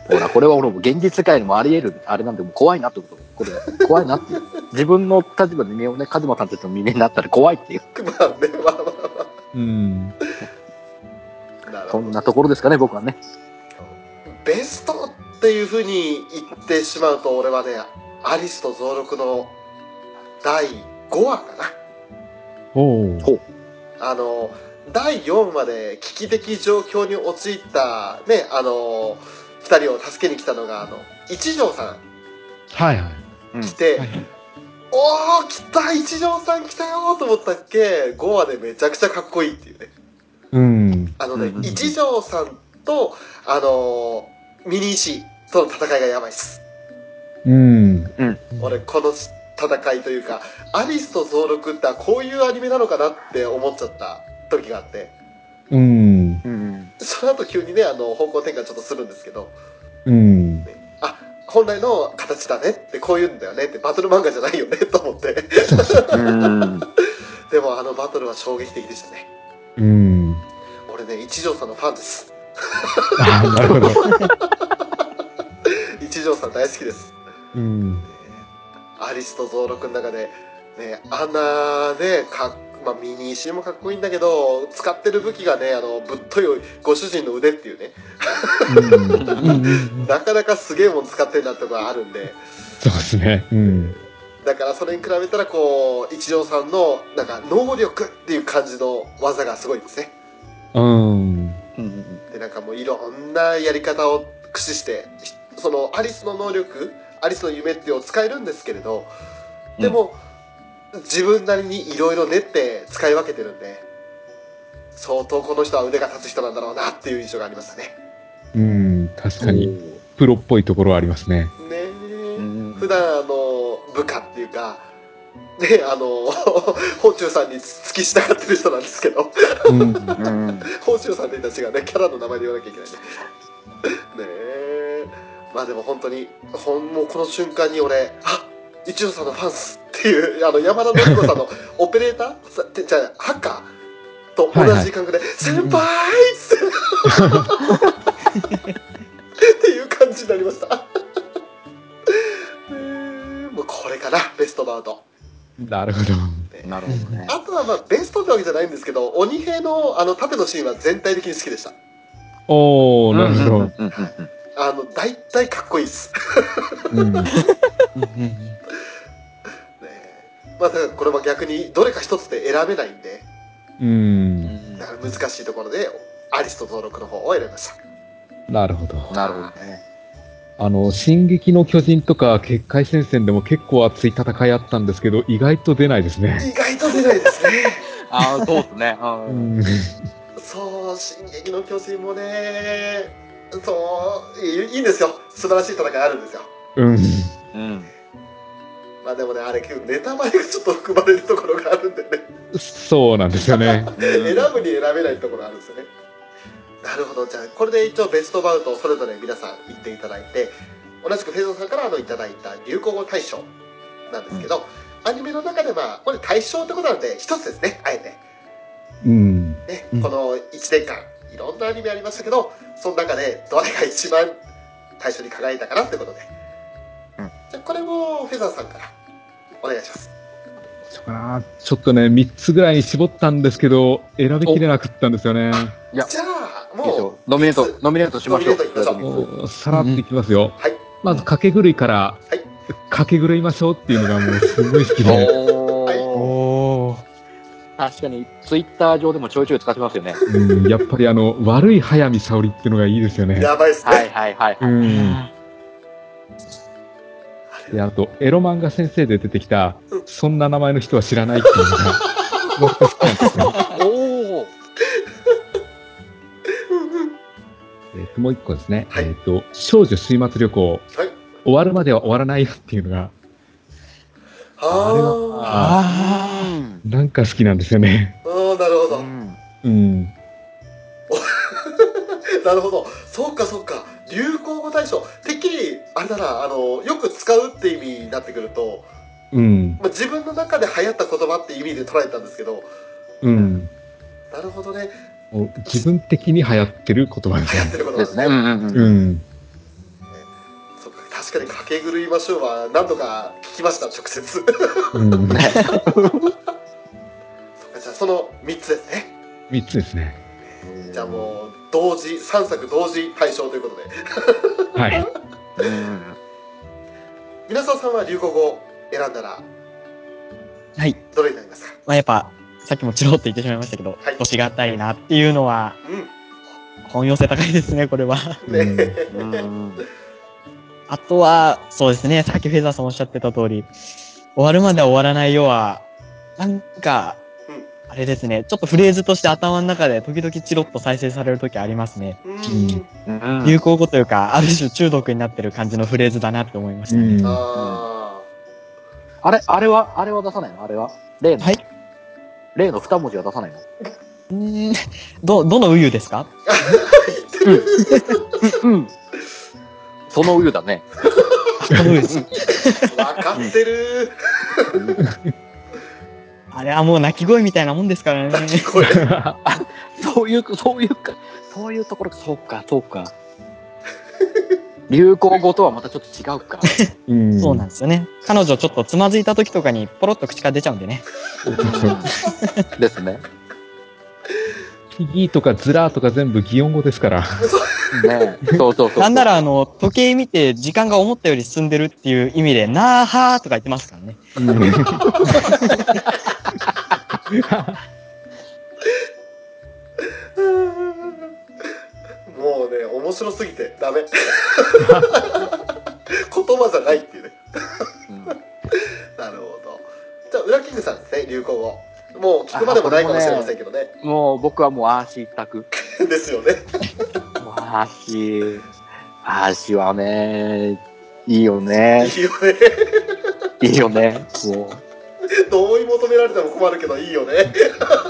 ほら、これは俺も現実世界にもあり得る、あれなんで、もう怖いなってこと。これ、怖いなっていう。自分の立場で身をね、カズマさんたちの身になったら怖いっていう。まあね、まあうん。あ。なるほどそんなところですかね、僕はね。ベストっていうふうに言ってしまうと、俺はね、アリスと増録の第5話かな。おお。あの、第4話で危機的状況に陥った、ね、あの、二人を助けに来たのが、あの、一条さんはいはい。来て、はいおー、来た一条さん来たよと思ったっけ、5話でめちゃくちゃかっこいいっていうね。うん。あのね、うんうんうん一条さんと、あのミニ石との戦いがやばいっす。うん。俺、この戦いというか、アリスと増録ってこういうアニメなのかなって思っちゃった時があって、うん。うん。その後急にね、あの、方向転換ちょっとするんですけど、うん。あ、本来の形だねって、こういうんだよねって、バトル漫画じゃないよねと思って。うん。でもあのバトルは衝撃的でしたね。うん。俺ね、一条さんのファンです。ああ、なるほど。一条さん大好きです。うん。アリスと増録の中で、ね、あんなね、かっまあ、ミニ石もかっこいいんだけど、使ってる武器がね、あの、ぶっといご主人の腕っていうね、うん。なかなかすげえもん使ってるなってとこがあるんで、そうですね。うん。だからそれに比べたらこう、一条さんの、なんか、能力っていう感じの技がすごいですね。うん。で、なんかもういろんなやり方を駆使して、ひそのアリスの能力、アリスの夢っていうのを使えるんですけれど、でも、自分なりにいろいろ練って使い分けてるんで、相当この人は腕が立つ人なんだろうなっていう印象がありましたね。うん。確かに、プロっぽいところはありますね。ね普段あの、部下っていうか、ね、あの、宝中さんに付き従ってる人なんですけど、うん。うん。宝中さんってたちがね、キャラの名前で言わなきゃいけないね。ねえ。まあでも本当に、ほんもうこの瞬間に俺、あ一条さんのファンスっていう、あの、山田紀子さんのオペレーター？さてじゃあ、ハッカーと同じ感覚で、先輩っつって、っていう感じになりました。もうこれかな、ベストバウト。なるほど。なるほどね。あとはまあベストってわけじゃないんですけど、鬼平のあの縦のシーンは全体的に好きでした。おー、なるほど。あの、大体かっこいいです。うん。まあ、だからこれは逆にどれか一つで選べないんで、うん。だから難しいところで、アリスと登録の方を選びました。なるほど。なるほどね。あの、進撃の巨人とか、結界戦線でも結構熱い戦いあったんですけど、意外と出ないですね。意外と出ないですね。ああ、そうですね。ううんん。そう、進撃の巨人もね、そう、いいいいんですよ。素晴らしい戦いあるんですよ。うん。うん。まあでもねあれ結構ネタバレがちょっと含まれるところがあるんでね。そうなんですよね。選ぶに選べないところあるんですよね。なるほど。じゃあこれで一応ベストバウトをそれぞれ皆さん言っていただいて同じくフェザーさんからあのいただいた流行語大賞なんですけど、アニメの中でまあこれ大賞ってことなんで一つですねあえて。うん。ね、うんこの1年間いろんなアニメありましたけどその中でどれが一番大賞に輝いたかなってことで、うん。じゃあこれもフェザーさんからお願いしますちょっとね、3つぐらいに絞ったんですけど、選びきれなくったんですよね。いやじゃあもうよノミネート、ノミネートしましょう。さらっといきますよ。はいまず、掛け狂いから、はい掛け狂いましょうっていうのがもうすごい好きで。確かに、ツイッター上でもちょいちょい使ってますよね。うん、やっぱりあの、悪い早見沙織っていうのがいいですよね。やばいっすね、はいはいはい。うん。で、あと、エロ漫画先生で出てきたうん、そんな名前の人は知らないっていうのが、僕好きなんですよ。お おえっと、もう一個ですね。はいえっと、少女睡末旅行。はい終わるまでは終わらないよっていうのが、ああうん。なんか好きなんですよね。ーあーなるほど、うんうん。なるほどそうかそうか流行語大賞てっきりあれだなあのよく使うって意味になってくると、うん。まあ、自分の中で流行った言葉って意味で捉えたんですけどうん。なるほどね自分的に流行ってる言葉です流行っね。てることなんですね。ねうんうんうん。うん。そっか確かに掛け狂いましょうは何度か聞きました直接 そっかうん。じゃあその3つですね三つですね。じゃあもう同時3作同時対象ということではい。うん。皆さんさんは流行語選んだらはい。どれになりますか？まあ、やっぱ、さっきもチロって言ってしまいましたけど、はい年がたいなっていうのは、う本寄せ高いですね、これは。んね。あとは、そうですね、さっきフェザーさんおっしゃってた通り、終わるまでは終わらないようは、なんかれですね、ちょっとフレーズとして頭の中で時々チロッと再生される時ありますね。うんうん。流行語というか、ある種中毒になってる感じのフレーズだなって思いましたね。うん。ああれ、あれは、あれは出さないの？あれは？例の、はい。例の二文字は出さないの？うーんど、どのウユですか？うん。その湯だね。あのウユです。あ分かってる あれはもう鳴き声みたいなもんですからね。これ そういう、そういうか、そういうところか、そうか、そうか。流行語とはまたちょっと違うか。うん。そうなんですよね。彼女ちょっとつまずいた時とかにポロッと口から出ちゃうんでね。ですね。キギとかズラとか全部擬音語ですから。ねそうそうそうそう。なんならあの、時計見て時間が思ったより進んでるっていう意味で、なーはーとか言ってますからね。もうね面白すぎてダメ。言葉じゃないっていうね。うん。なるほど。じゃあウラキングさんですね流行語。もう聞くまでもないかもしれませんけどね。もう僕はもうアーシー一択。ですよね。もうアーシー、アーシーはね、いいよね。いいよね。いいよね。も 同意求められても困るけどいいよね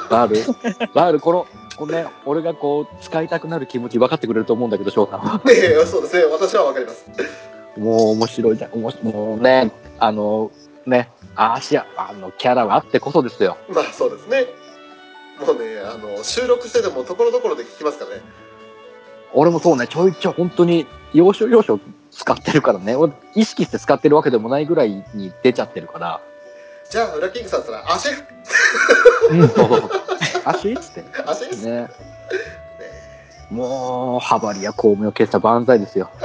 う、バールバール、この、このね、俺がこう、使いたくなる気持ち分かってくれると思うんだけど、翔さんは。ええそうですね私はわかりますもう面白いじゃん。もうもうね、あの、ね、アーシー、あの、キャラはあってこそですよ。まあそうですねもうねあの収録しててもところどころで聞きますからね俺もそうね、ちょいちょい本当に、要所要所使ってるからね。俺意識して使ってるわけでもないぐらいに出ちゃってるから。じゃあウラキングさんったら足。足っつって。足ですねね。もう、ハバリや巧妙を消した万歳ですよ。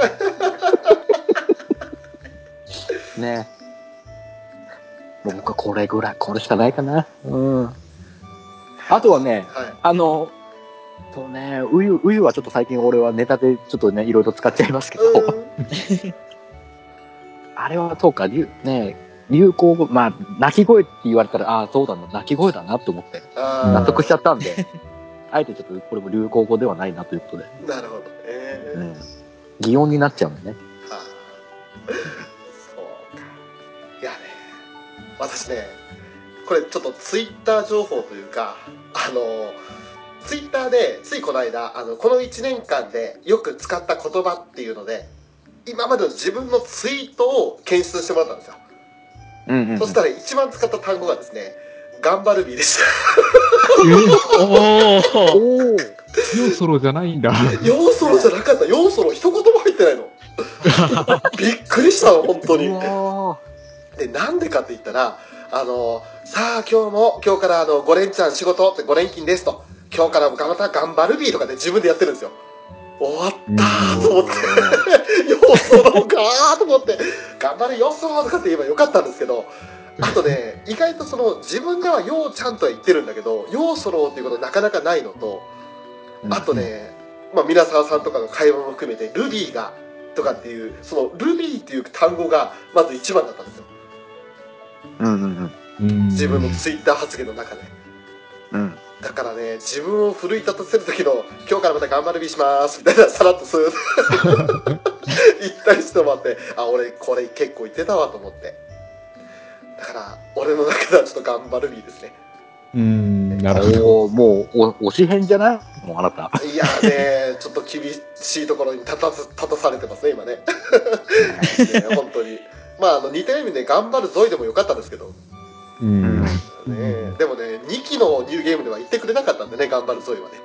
ね僕はこれぐらい、これしかないかな。うん。あとはね、はいあの、そうね、ウユ、ウユはちょっと最近俺はネタでちょっとね、いろいろ使っちゃいますけど、うん あれはそうか、流、ね、流行語、まあ、鳴き声って言われたら、ああ、そうだな、鳴き声だなと思って、あ納得しちゃったんで、あえてちょっとこれも流行語ではないなということで、ーなるほど。ね、うん。擬音になっちゃうのね。はあ。そうか。いやね私ねこれちょっとツイッター情報というかあのツイッターでついこの間あのこの1年間でよく使った言葉っていうので今までの自分のツイートを検出してもらったんですよ、うんうんうん。そしたら一番使った単語がですね頑張るビーでしたお お。ヨソロじゃないんだ。ヨーソロじゃなかった。ヨーソロ一言も入ってないの。びっくりしたの本当に。でなんでかって言ったらあのさあ今日も今日からあの5連チャン仕事って5連勤ですと。今日からもまた頑張るビーとかで自分でやってるんですよ終わったーと思ってヨーソロかーと思って頑張るヨーソロとかって言えばよかったんですけどあとね意外とその自分ではヨーちゃんとは言ってるんだけどヨーソロっていうことなかなかないのとあとね、まあ、皆沢さんとかの会話も含めて、ルビーが、とかっていう、その、ルビーっていう単語が、まず一番だったんですよ。うんうんうん自分のツイッター発言の中で。うん。うん。だからね、自分を奮い立たせる時の、今日からまた頑張るビーします、みたいな、さらっとスーッと言ったりしてもらって、あ、俺、これ結構言ってたわと思って。だから、俺の中ではちょっと頑張るビーですね。うん、なるほど。もう、お、推し変じゃない？もうあなた。いやーね、ちょっと厳しいところに立たす立たされてますね、今ね。ね本当に。まあ、あの、似た意味で頑張るぞいでもよかったんですけど、うん。ね、でもね、2期のニューゲームでは言ってくれなかったんでね、頑張るぞいはね。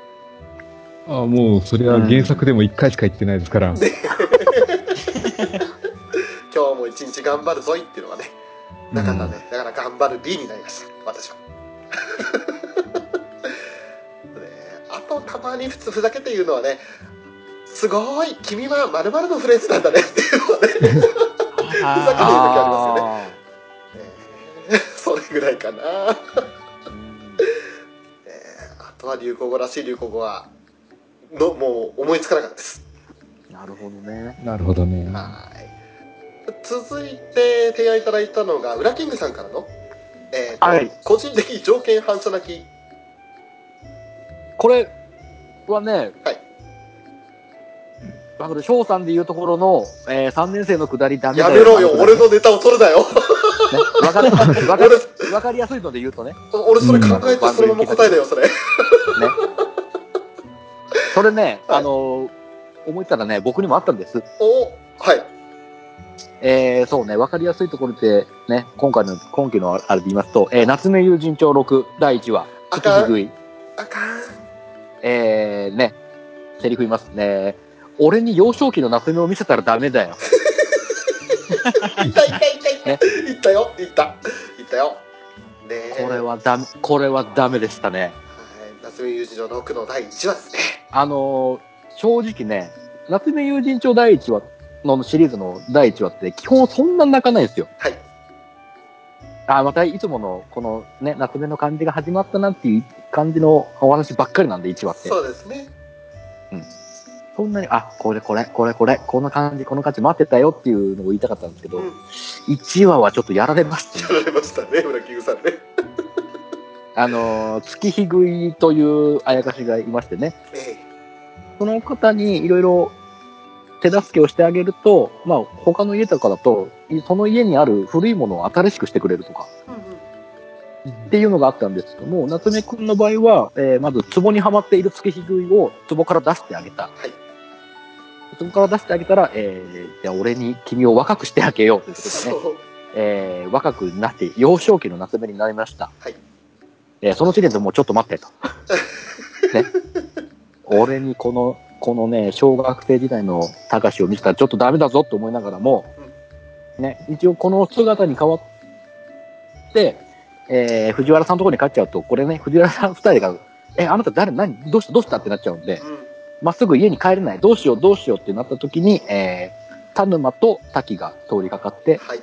あもう、それは原作でも1回しか言ってないですから。今日も一日頑張るぞいっていうのがね、なかったん。で、だから頑張る B になりました、私は。ね、あと、たまに普通ふざけて言うのはね、すごい君は〇〇のフレーズなんだねっていうのはね、ふざけてる時ありますよね。ぐらいかな。えーあとは流行語らしい流行語は、の、もう思いつかなかったです。なるほどね。なるほどね。はい。続いて提案いただいたのが、ウラキングさんからの、えーとはい個人的条件反射泣き。これはね、はい。だから翔さんで言うところの、えー、3年生のくだりダメだやめろよ、俺ね、のネタを取るなよ。わかり、わかり、わかりやすいので言うとね。俺それ考えてそのまま答えだよ、それ。ね。それね、はいあのー思いったらね、僕にもあったんです。おはい。えー、そうね、わかりやすいところで、ね、今回の、今期のあれで言いますと、えー、夏目友人帳6第1話、あかん月日食い、あかん。えー、ね、セリフ言いますね。俺に幼少期の夏目を見せたらダメだよ。いたいたいたいた。ねいったよ、いった。いったよ。ねえこれはダメ、これはダメでしたね。はい。夏目友人の6の第1話ですね。あのー正直ね、夏目友人帳第1話のシリーズの第1話って基本そんな泣かないんですよ。はい。あ、またいつものこのね、夏目の感じが始まったなっていう感じのお話ばっかりなんで1話って。そうですね。そんなに、あ、これこれ、これこれ、こんな感じ、この感じ待ってたよっていうのを言いたかったんですけど、うん。1話はちょっとやられましたね。やられましたね、ウラキングさんね。あのー月日食いというあやかしがいましてね、えその方にいろいろ手助けをしてあげると、まあ他の家とかだと、いその家にある古いものを新しくしてくれるとかえうんうんっていうのがあったんですけども、夏目くんの場合は、えーまず壺にはまっている月日食いを壺から出してあげた。はい。壺から出してあげたら、えー、じゃあ俺に君を若くしてあげようということでね、そう。えー若くなって幼少期の夏目になりました。はい。えーその時点でもうちょっと待ってと。ね。俺にこの、このね、小学生時代の高志を見せたらちょっとダメだぞと思いながらも、ね、一応この姿に変わって、えー藤原さんのところに帰っちゃうと、これね、藤原さん二人が、え、あなた誰？何？どうした？どうした？ってなっちゃうんで、うん。まっすぐ家に帰れない。どうしようどうしようってなった時に、えー、田沼と滝が通りかかって、はい。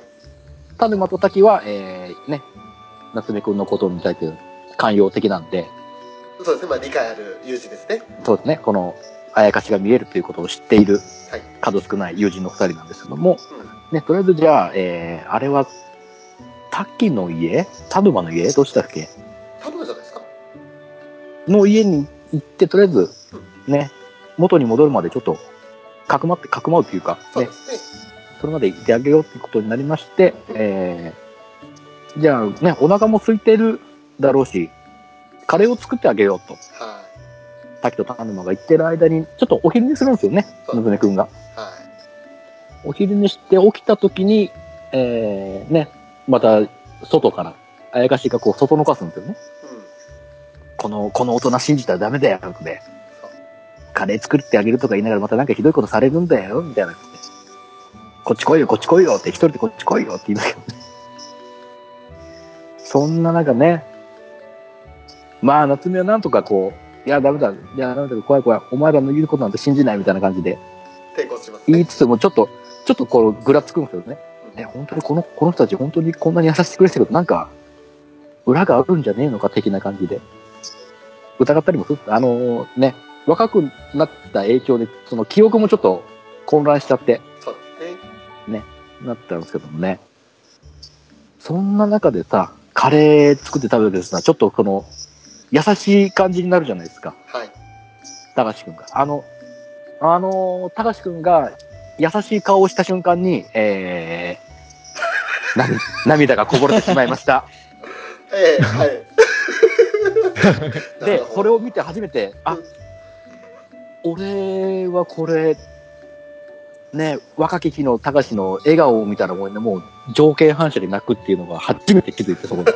田沼と滝は、えー、ね、夏目くんのことに対して寛容的なんで、そうですね、まあ理解ある友人ですね。そうですね、この、あやかしが見えるということを知っているはい。数少ない友人の二人なんですけども、うん。ね、とりあえずじゃあ、えー、あれは、滝の家？田沼の家？どうしたっけ？多分じゃないですか。の家に行って、とりあえず、ね、元に戻るまでちょっと、かくまって、かくまうというか、ねそれまでいてあげようということになりまして、えー、じゃあね、お腹も空いてるだろうし、カレーを作ってあげようと、は滝と田沼が言ってる間に、ちょっとお昼寝するんですよね、そうむずねくんが。い。はい。お昼寝して起きた時に、えー、ね、また外から、あやかしがこう、外のかすんですよね。うん。この、この大人信じたらダメだよ、でそう。カレー作ってあげるとか言いながらまたなんかひどいことされるんだよ、みたいな。こっち来いよ、こっち来いよって、一人でこっち来いよって言うんだけどね。そんな中ね、まあ、夏目はなんとかこう、いや、ダメだ、いや、ダメだ、怖い怖い、お前らの言うことなんて信じないみたいな感じで抵抗しますね。言いつつも、ちょっと、ちょっとこう、ぐらつくんですよね。え、本当にこの、この人たち本当にこんなに優しくてくれてるけど、なんか、裏があるんじゃねえのか的な感じで、疑ったりもする。あのね、若くなった影響で、その記憶もちょっと混乱しちゃって、そうですね。なったんですけどもね。そんな中でさ、カレー作って食べるですな、ちょっとこの、優しい感じになるじゃないですか。はい。高橋くんが。あの、あの、高橋くんが優しい顔をした瞬間に、えー、涙涙がこぼれてしまいました。ええはい。で、それを。を見て初めて、あうん、俺はこれ、ね、若き日の高橋の笑顔を見たらもうね、もう条件反射で泣くっていうのが初めて気づいて、そこで。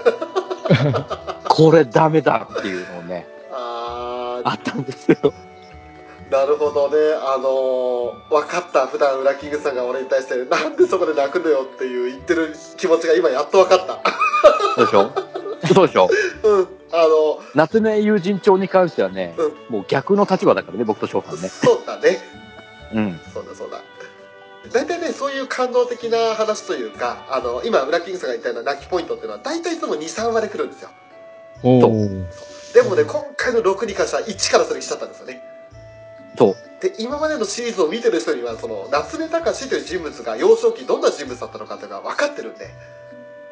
これダメだっていうのをね、ああったんですよ。ー、なるほどね。あのー、分かった。普段、ウラキングさんが俺に対して、なんでそこで泣くのよっていう言ってる気持ちが今やっと分かった。そうでしょそうでしょうん。あの夏目友人帳に関してはね、うもう逆の立場だからね、僕と翔さんね。そうだね。うん。そうだそうだ。大体ね、そういう感動的な話というか、あの、今、ウラキングさんが言ったような泣きポイントっていうのは、大体いつも2、3話で来るんですよ。おそうーでもね、今回の6に関しては1からそれ来ちゃったんですよね。そう。で、今までのシリーズを見てる人には、その、夏目隆という人物が幼少期どんな人物だったのかっていうのが分かってるんで、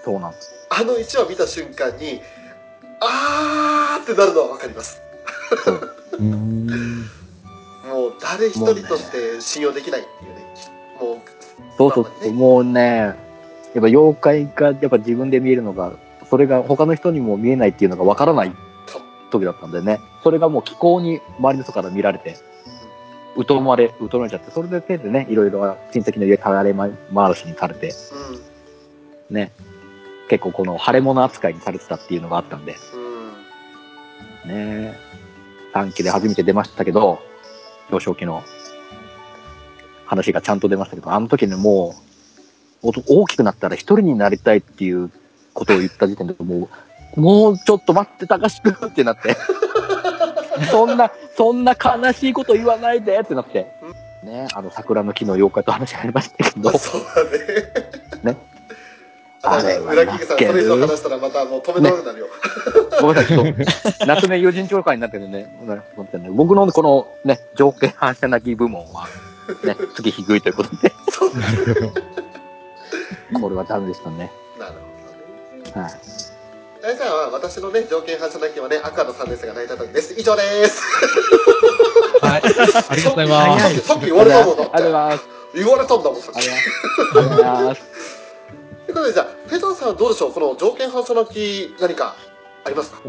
そうなんです。あの1話見た瞬間に、あーってなるのは分かります。もう、誰一人として信用できないっていうね。もう、そうそうもうね、やっぱ妖怪がやっぱ自分で見えるのが、それが他の人にも見えないっていうのがわからない時だったんでね。それがもう気候に周りの人から見られて、疎まれ、疎まれちゃって、それで手でね、いろいろ親戚の家たられ回しにされて、うん。ね、結構この腫れ物扱いにされてたっていうのがあったんで、うん。ね、短期で初めて出ましたけど、幼少期の話がちゃんと出ましたけど、あの時ね、もう、大きくなったら一人になりたいっていうことを言った時点でもう、もうちょっと待って、高志くってなって。そんな、そんな悲しいこと言わないでってなって。ね、あの桜の木の妖怪と話がありましたけど、そうだね。ね。ああれは裏キングさん、それ以上話したらまたもう止めたくなるよ。ごめんなさい、ちょっと、夏目友人長会になってるね、僕のこのね、条件反射なき部門は、ね、月低いということで、そうなるほど。これはダメでしたね。なるほどね。はい。えじゃあ、私のね、条件反射泣きはね、赤の3年生が泣いた時です。以上です。はい。ありがとうございます。さっき言われたもんだって。ありがとうございます。言われたんだもん、さっき。ありがとうございます。ということで、じゃあ、フェザーさんどうでしょう？この条件反射泣き、何かありますか？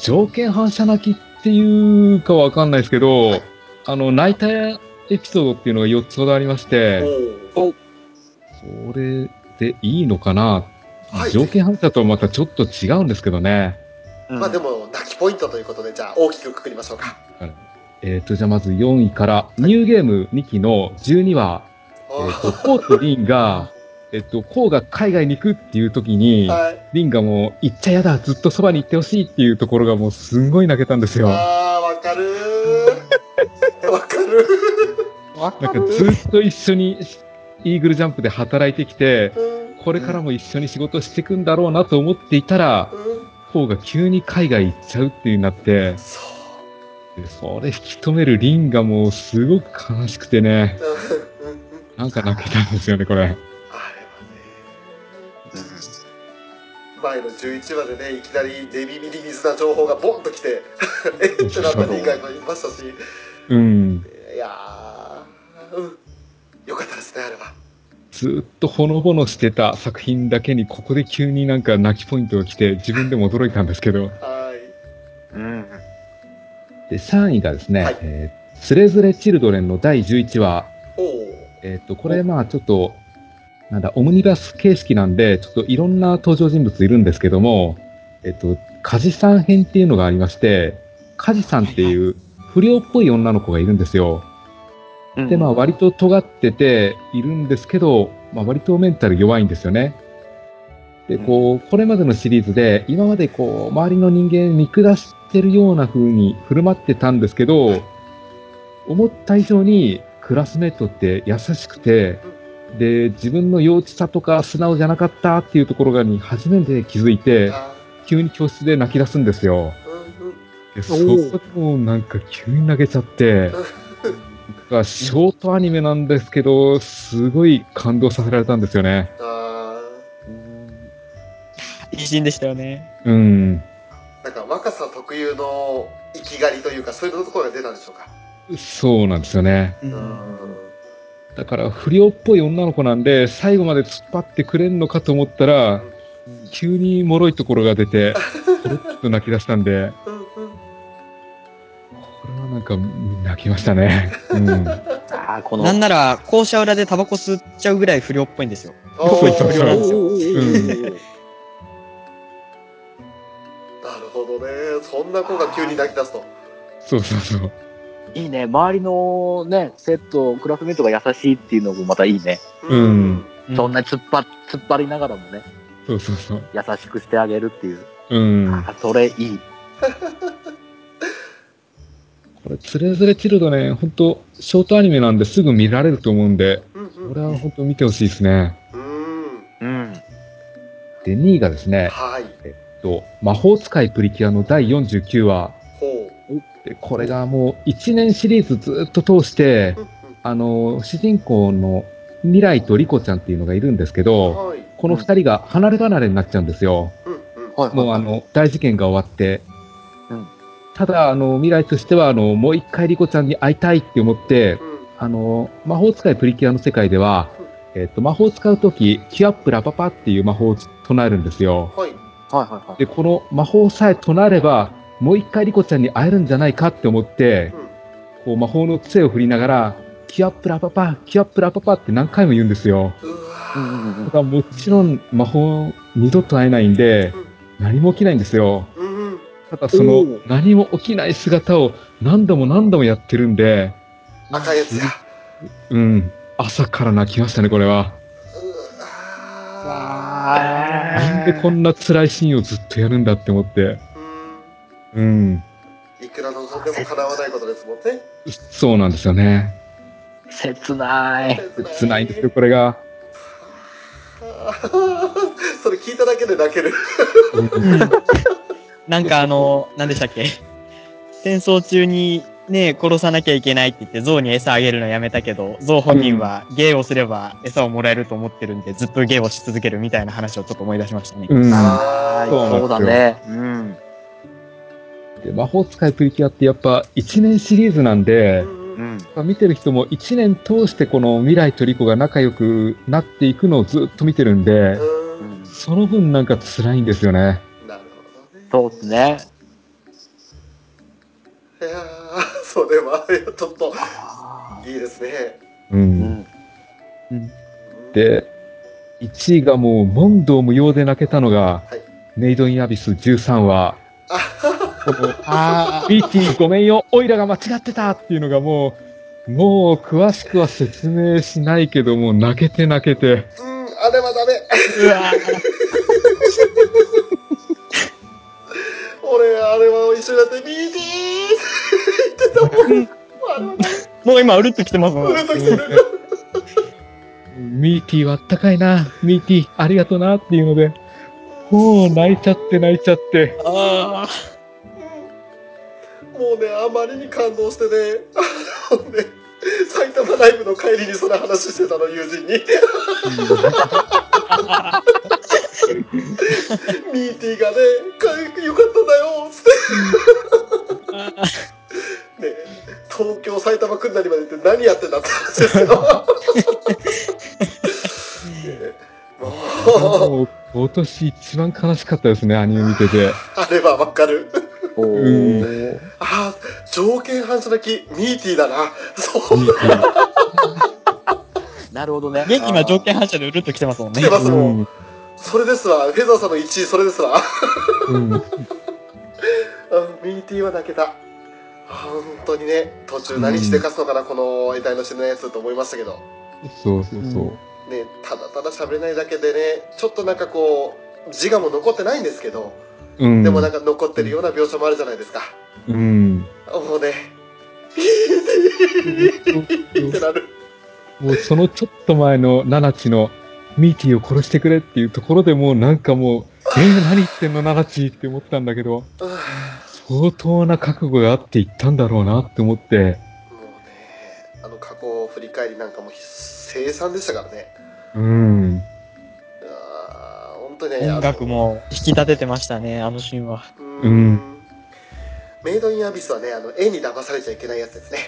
条件反射泣きっていうかわかんないですけど、はいあの、泣いたエピソードっていうのが4つほどありまして。それでいいのかな、はい。条件反射とはまたちょっと違うんですけどね。まあでも、泣きポイントということで、じゃあ、大きくくくりましょうか。えっ、と、じゃあまず4位から、ニューゲーム2期の12話、えっ、と、コウとリンが、えっ、と、コウが海外に行くっていう時に、はい。リンがもう、行っちゃやだ、ずっとそばに行ってほしいっていうところがもうすんごい泣けたんですよ。あー、わかる ー。わかるなんかずっと一緒にイーグルジャンプで働いてきて、ー。うん。これからも一緒に仕事していくんだろうなと思っていたら、うん。コウが急に海外行っちゃうっていうになって。でそれ引き止めるリンがもうすごく悲しくてね、なんか泣けたんですよね、これ。前の11話でね、いきなり寝耳に水な情報がボンと来て、えっ？てなった人がいましたし、うん。いやー、うん、よかったですね、あれは。ずっとほのぼのしてた作品だけに、ここで急になんか泣きポイントが来て、自分でも驚いたんですけど。はい。うん。で、3位がですね、はいえーつれづれチルドレンの第11話。おお。えっ、と、これまあちょっと、なんだ、オムニバス形式なんで、ちょっといろんな登場人物いるんですけども、えっ、と、カジさん編っていうのがありまして、カジさんっていう不良っぽい女の子がいるんですよ。で、まあ割と尖ってているんですけど、まあ割とメンタル弱いんですよね。で、こう、これまでのシリーズで、今までこう、周りの人間見下してるような風に振る舞ってたんですけど、思った以上にクラスメートって優しくて、で、自分の幼稚さとか素直じゃなかったっていうところがに初めて気づいて、あ急に教室で泣き出すんですよ。そこでもうなんか急に泣けちゃって、なんかショートアニメなんですけど、すごい感動させられたんですよね。あいいシーンでしたよね。うん。ーなんか若さ特有の生きがりというか、そういうところが出たんでしょうか？そうなんですよね。ううんん。だから不良っぽい女の子なんで、最後まで突っ張ってくれんのかと思ったら、急に脆いところが出て、ポロッと泣き出したんで、うんうん。これはなんか泣きましたね。うん。ああ、この。なんなら、校舎裏でタバコ吸っちゃうぐらい不良っぽいんですよ。不良なんですようんなるほどね。そんな子が急に泣き出すと。そうそうそう。いいね。周りのね、セット、クラスメートが優しいっていうのもまたいいね。うんそんな突っ張、突っ張りながらもね、そうそうそう。優しくしてあげるっていう。うん。あそれいい。これ、つれづれチルドね、本当ショートアニメなんですぐ見られると思うんで、うんうん。これは本当見てほしいですね。うん。うん。で、2位がですね、はい。と魔法使いプリキュアの第49話。ほでこれがもう1年シリーズずっと通してう。、うんあの、主人公の未来とリコちゃんっていうのがいるんですけうん。ど、はい。この二人が離れ離れになっちゃうんですよ。うんうん。もうあの、大事件が終わって。うんただ、あの、未来としては、あの、もう一回リコちゃんに会いたいって思って、うん。あの、魔法使いプリキュアの世界では、えっと、魔法を使うとき、キュアップラパパっていう魔法を唱えるんですよ。はい。はいはいはい。で、この魔法さえ唱えれば、もう一回リコちゃんに会えるんじゃないかって思ってう、ん。こう魔法の杖を振りながら、キュアップラパパ、キュアップラパパって何回も言うんですよ。うわうんうんうんただもちろん魔法二度と会えないんで、何も起きないんですよ。ただその何も起きない姿を何度も何度もやってるんで、赤いやつや。うん、朝から泣きましたね、これは。なんでこんな辛いシーンをずっとやるんだって思って。ーうん。うん、いくら望んでも叶わないことですもんね。そうなんですよね。切ない。辛いんですよ、これが。それ聞いただけで泣ける。なんかあの、何でしたっけ？戦争中にね、殺さなきゃいけないって言って象に餌あげるのやめたけど、象本人は芸をすれば餌をもらえると思ってるんで、ずっと芸をし続けるみたいな話をちょっと思い出しましたね。うん。ああ、そうだね。うん。で魔法使いプリキュアってやっぱ1年シリーズなんでう、んうん。見てる人も1年通してこの未来とリコが仲良くなっていくのをずっと見てるんで、その分なんか辛いんですよね。なるほどね。そうですね。いやーそれはちょっとあいいですね。う。ーうんん。で、1位がもう問答無用で泣けたのが、はいメイドインアビス13話。このあ BT ごめんよ、オイラが間違ってたっていうのがもう、もう詳しくは説明しないけども、泣けて泣けて。うん、あれはダメ。うわ俺、あれは一緒になって、BT! 言ってたもん。もう今、うるっときてますもん。メ。うるときてる。ミーティーはあったかいな、ミーティーありがとなっていうので、もう泣いちゃって泣いちゃって。あもうね、あまりに感動してね、あのね、埼玉ライブの帰りにその話してたの、友人に。ミーティーがね、かよかったんだよ、つって。ね、東京、埼玉来んなりまで行って何やってんだって話ですけど。もう今年一番悲しかったですね、アニメ見てて。あれはわかる。おうー。ああ、条件反射だけミーティーだな。そう。なるほどね。元気今条件反射でうるっと来てますもんね来て。ますもん。うんそれですわ。フェザーさんの1位、それですわ。うん。うん、ミーティーは泣けた。本当にね、途中何してかすのかな、この得体の知れないやつと思いましたけど。そうそうそう。ね、ただただ喋れないだけでね、ちょっとなんかこう、自我も残ってないんですけど、うん。でもなんか残ってるような描写もあるじゃないですか。うん。もうね、ってなる。もうそのちょっと前のナナチのミーティーを殺してくれっていうところでもうなんかもう、えー、何言ってんのナナチって思ったんだけど、うん相当な覚悟があって言ったんだろうなって思って、もうね、あの過去を振り返りなんかも凄惨でしたからね。うん。あー本当にね、音楽も引き立ててましたね、あのシーンは。ううんん。メイドインアビスはね、あの、絵に騙されちゃいけないやつですね。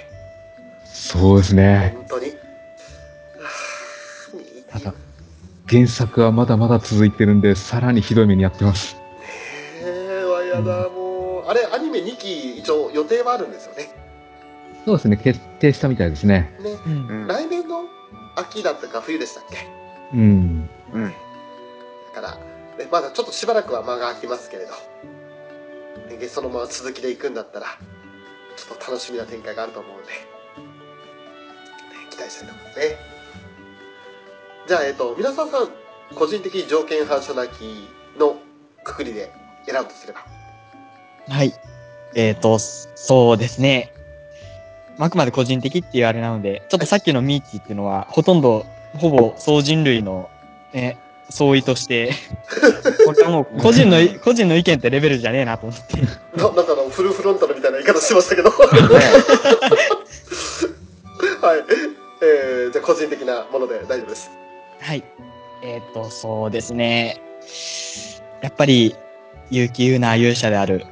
そうですね。本当に。はあただ、原作はまだまだ続いてるんで、さらにひどい目にやってます。えー、わやだ、もう。あれ、アニメ2期、一応予定はあるんですよね。そうですね、決定したみたいですね。ね。うんうん来年の秋だったか冬でしたっけ？うん。うん。から、ね、まだちょっとしばらくは間が空きますけれど、ね、そのまま続きでいくんだったら、ちょっと楽しみな展開があると思うんで、ね、期待したいと思いますね。じゃあ、えっ、と、皆さんさん、個人的条件反射なきのくくりで選ぶとすれば。はい。えっ、と、そうですね。あくまで個人的っていうあれなので、ちょっとさっきのミーティっていうのは、ほとんど、ほぼ総人類の、ね、相違として、これはもう個人の、個人の意見ってレベルじゃねえなと思って。ななんかあの、フルフロンタルみたいな言い方してましたけど。はい。えー、じゃあ個人的なもので大丈夫です。はい。えっ、と、そうですね。やっぱり、結城優奈勇者である、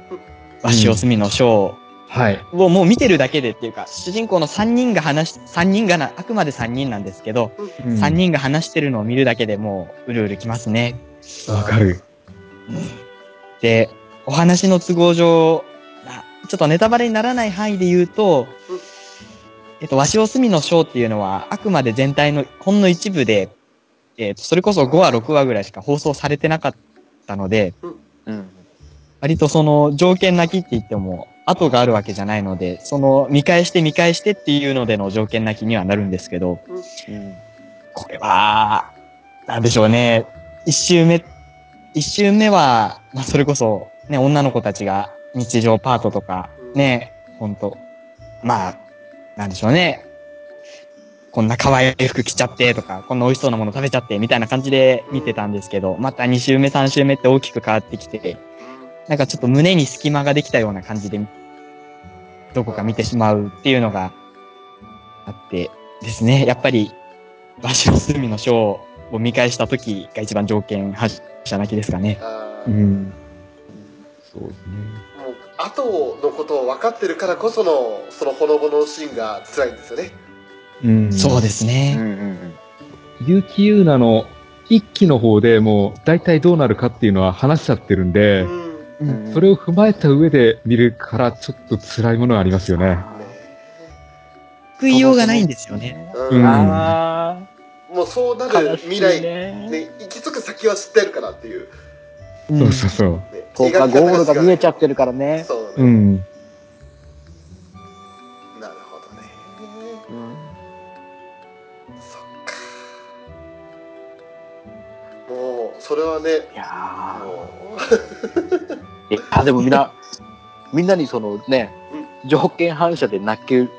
鷲尾隅の章はい。をもう見てるだけでっていうか、主人公の3人が話し、3人がな、あくまで3人なんですけど、うん3人が話してるのを見るだけでもう、うるうるきますね。わかる。で、お話の都合上、あちょっとネタバレにならない範囲で言うとうん、えっと、鷲尾隅の章っていうのは、あくまで全体のほんの一部で、えっと、それこそ5話、6話ぐらいしか放送されてなかったので、うん。割とその条件なきって言っても、後があるわけじゃないので、その見返して見返してっていうのでの条件なきにはなるんですけど、うん。これは、なんでしょうね。一周目、一周目は、まあ、それこそ、ね、女の子たちが日常パートとか、ね、ほんと、まあ、なんでしょうね。こんな可愛い服着ちゃってとか、こんな美味しそうなもの食べちゃってみたいな感じで見てたんですけど、また2周目、3周目って大きく変わってきて、なんかちょっと胸に隙間ができたような感じで、どこか見てしまうっていうのがあってですね。やっぱり、バシロスミのショーを見返した時が一番条件発射なきですかね。うん。そうですね。もう後のことを分かってるからこそのそのほのぼのシーンが辛いんですよね。うん。そうですうん。うね。ん。結城優奈の一期の方でもう大体どうなるかっていうのは話しちゃってるんで、うん。それを踏まえた上で見るからちょっと辛いものがありますよね。救いようがないんですよね。うんうんあもうそうなあ。る未来、ね。ね、行き着く先は知ってるからっていう。うんそうそうそう。ね、そうか、ゴールが見えちゃってる。るからね。そうね、うん。なるほどね。うん。そっか。もう、それはね、いやもーいや、でもみんな、みんなにそのね、条件反射で泣ける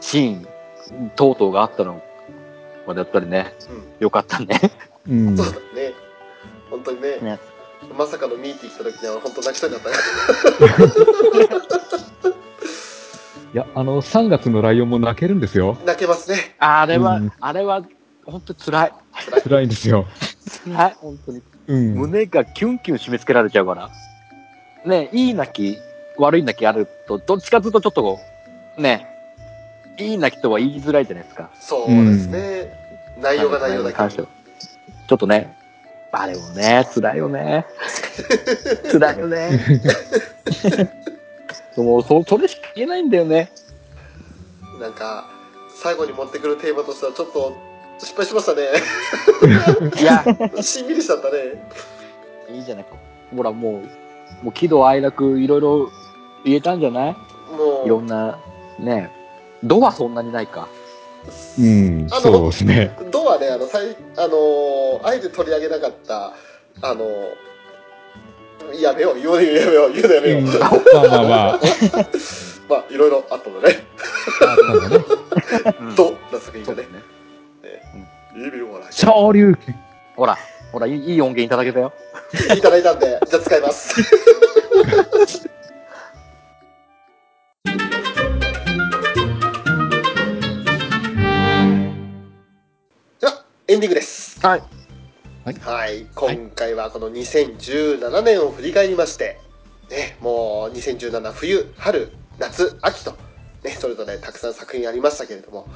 シーン等々があったのまでやっぱりね、う、うん、よかったね。うん。そうだね。本当にね、ねまさかのミーティー来た時には本当泣きそうになったよ。いや、あの、3月のライオンも泣けるんですよ。泣けますね。あれは、うんあれは、本当に辛い。辛いんですよ。辛い、本当に。うん。胸がキュンキュン締め付けられちゃうから。ね、いい泣き、悪い泣きあると、どっちかというとちょっとね、いい泣きとは言いづらいじゃないですか。そうですね。内容が内容だけ。ちょっとね、あれもね、辛いよね。辛いよね。もう、そ、それしか言えないんだよね。なんか最後に持ってくるテーマとしてはちょっと失敗しましたねいや、しんみりしちゃったねいいじゃないか。ほら、もう、もう喜怒哀楽いろいろ言えたんじゃない？もういろんな、ね。度はそんなにないか。うん、あのそうですね。ドはねあのさいあのーあえて取り上げなかったあのーやめよう言うのやめよう言うのやめよう、うんまあまあまあ、まあ いろいろあったのでねなんだね。ド な作品がねそうですね。意味もない昇竜拳。ほら、ほら、いいいい音源いただけたよ。いただいたんでじゃあ使います。ではエンディングです。はい。はい、今回はこの2017年を振り返りまして、ね、もう2017冬、春、夏、秋と、ね、それぞれたくさん作品ありましたけれども、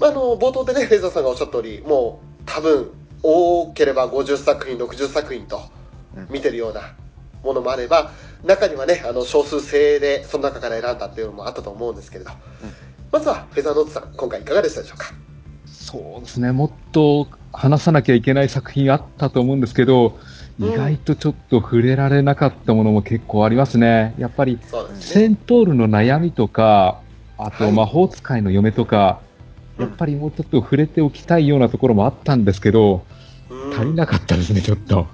まあ、あの冒頭でね、フェイザーさんがおっしゃった通り、もう多分多ければ50作品、60作品とうん。見てるようなものもあれば、中にはね、あの少数精鋭でその中から選んだっていうのもあったと思うんですけれど、まずはフェザーノートさん、今回いかがでしたでしょうか？そうですね、もっと話さなきゃいけない作品あったと思うんですけど、うん。意外とちょっと触れられなかったものも結構ありますね。やっぱり、セね。ントールの悩みとか、あはい。と魔法使いの嫁とか、うん。やっぱりもうちょっと触れておきたいようなところもあったんですけど、うん足りなかったですね、ちょっと。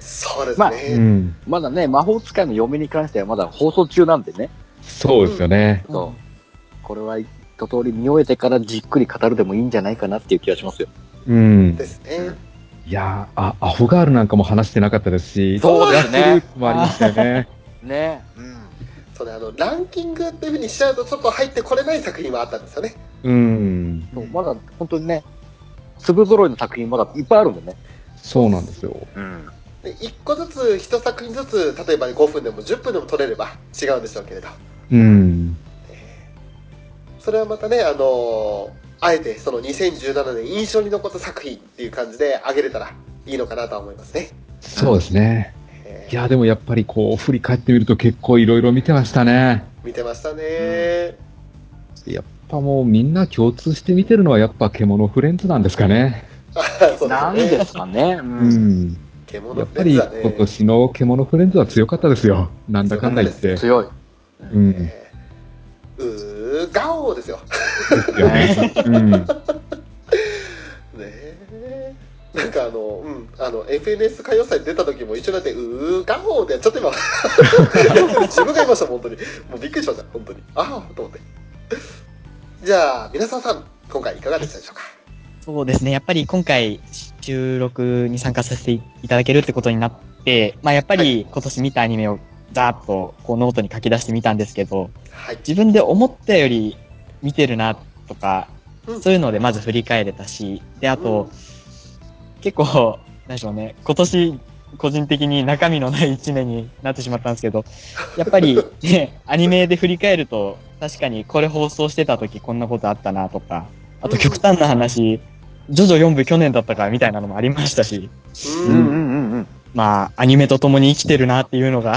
そうですまあね。うん。まだね、魔法使いの嫁に関してはまだ放送中なんでね。そうですよね。そう。これは一通り見終えてからじっくり語るでもいいんじゃないかなっていう気がしますよ。うん。ですね。いやーあ、アホガールなんかも話してなかったですし、そうですねもありましたよね。ねうん。そうね、あの、ランキングっていうふうにしちゃうとちょっと入ってこれない作品はあったんですよね。うん。そうまだ本当にね、粒揃いの作品まだいっぱいあるんでね。そうなんですよ。うん。で1個ずつ、1作品ずつ、例えば5分でも10分でも取れれば違うんでしょうけれど。うん。それはまたね、あのーあえてその2017年印象に残った作品っていう感じで上げれたらいいのかなとは思いますね。そうですね。えーいや、でもやっぱりこう、振り返ってみると結構いろいろ見てましたね。見てましたね。やっぱもうみんな共通して見てるのはやっぱ獣フレンズなんですかね。なんですかね。う。うんやっぱりフレンズはね今年の獣フレンズは強かったですよ。なんだかんだ言って。強い。うん。えーうーガオーですよ。ですよね。うん。ねえなんかあの、うん、あの、FNS 歌謡祭出た時も一緒になって、うーガオーで、ちょっと今、自分が言いました、本当に。もうびっくりしました、本当に。ああ、と思って。じゃあ、皆さんさん、今回いかがでしたでしょうか？そうですね。やっぱり今回収録に参加させていただけるってことになって、まあやっぱり今年見たアニメをざーっとこうノートに書き出してみたんですけど、はい。自分で思ったより見てるなとか、うん。そういうのでまず振り返れたし、で、あと、結構、なんでしょうね、今年個人的に中身のない一年になってしまったんですけど、やっぱりね、アニメで振り返ると、確かにこれ放送してた時こんなことあったなとか、あと極端な話、ジョジョ4部去年だったからみたいなのもありましたし、うん。うんうんうんうん。まあ、アニメと共に生きてるなっていうのが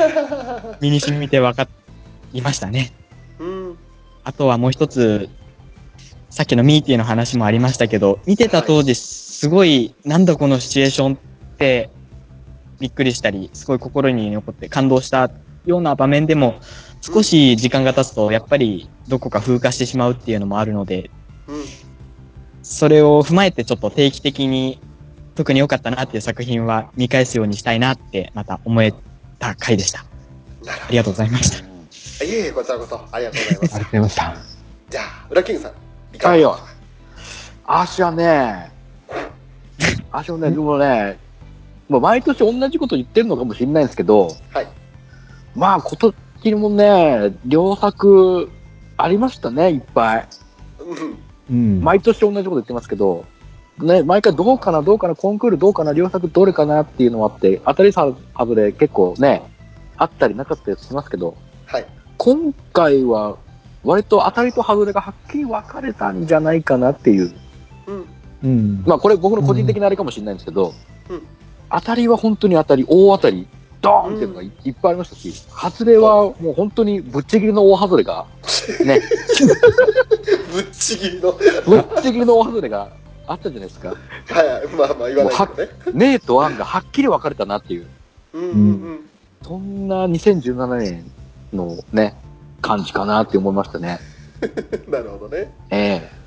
身に染みて分かりましたね。うん。あとはもう一つ、さっきのミーティーの話もありましたけど、見てた当時、すごい、なんだこのシチュエーションって、びっくりしたり、すごい心に残って感動したような場面でも、少し時間が経つと、やっぱりどこか風化してしまうっていうのもあるので、うん。それを踏まえてちょっと定期的に、特に良かったなっていう作品は見返すようにしたいなって、また思えた回でした。ありがとうございました。ど。いえいえ、こちらこそ、ありがとうございますありがとう。ございました。じゃあ、裏キングさん、いかがでしょうか？足はね、足はね、でもね、もう毎年同じこと言ってるのかもしれないんですけど、はい。まあ今年もね、良作ありましたね、いっぱい。うん。うん。毎年同じこと言ってますけど、ね、毎回どうかな、どうかな、コンクールどうかな、良作どれかなっていうのもあって、当たり外れ結構ね、あったりなかったりしますけど、はい。今回は割と当たりと外れがはっきり分かれたんじゃないかなっていう。うん。うん。まあこれ僕の個人的なあれかもしれないんですけど、うん当たりは本当に当たり、大当たり、ドーンっていうのがいいっぱいありましたし、外れはもう本当にぶっちぎりの大外れが、ね、ぶっちぎりの。ぶっちぎりの大外れがあったじゃないですか。はい、まあまあ言わないけどね。ネとアンがはっきり分かれたなっていう、うんうんそんな2017年のね、感じかなって思いましたね。うん。なるほどね。ええ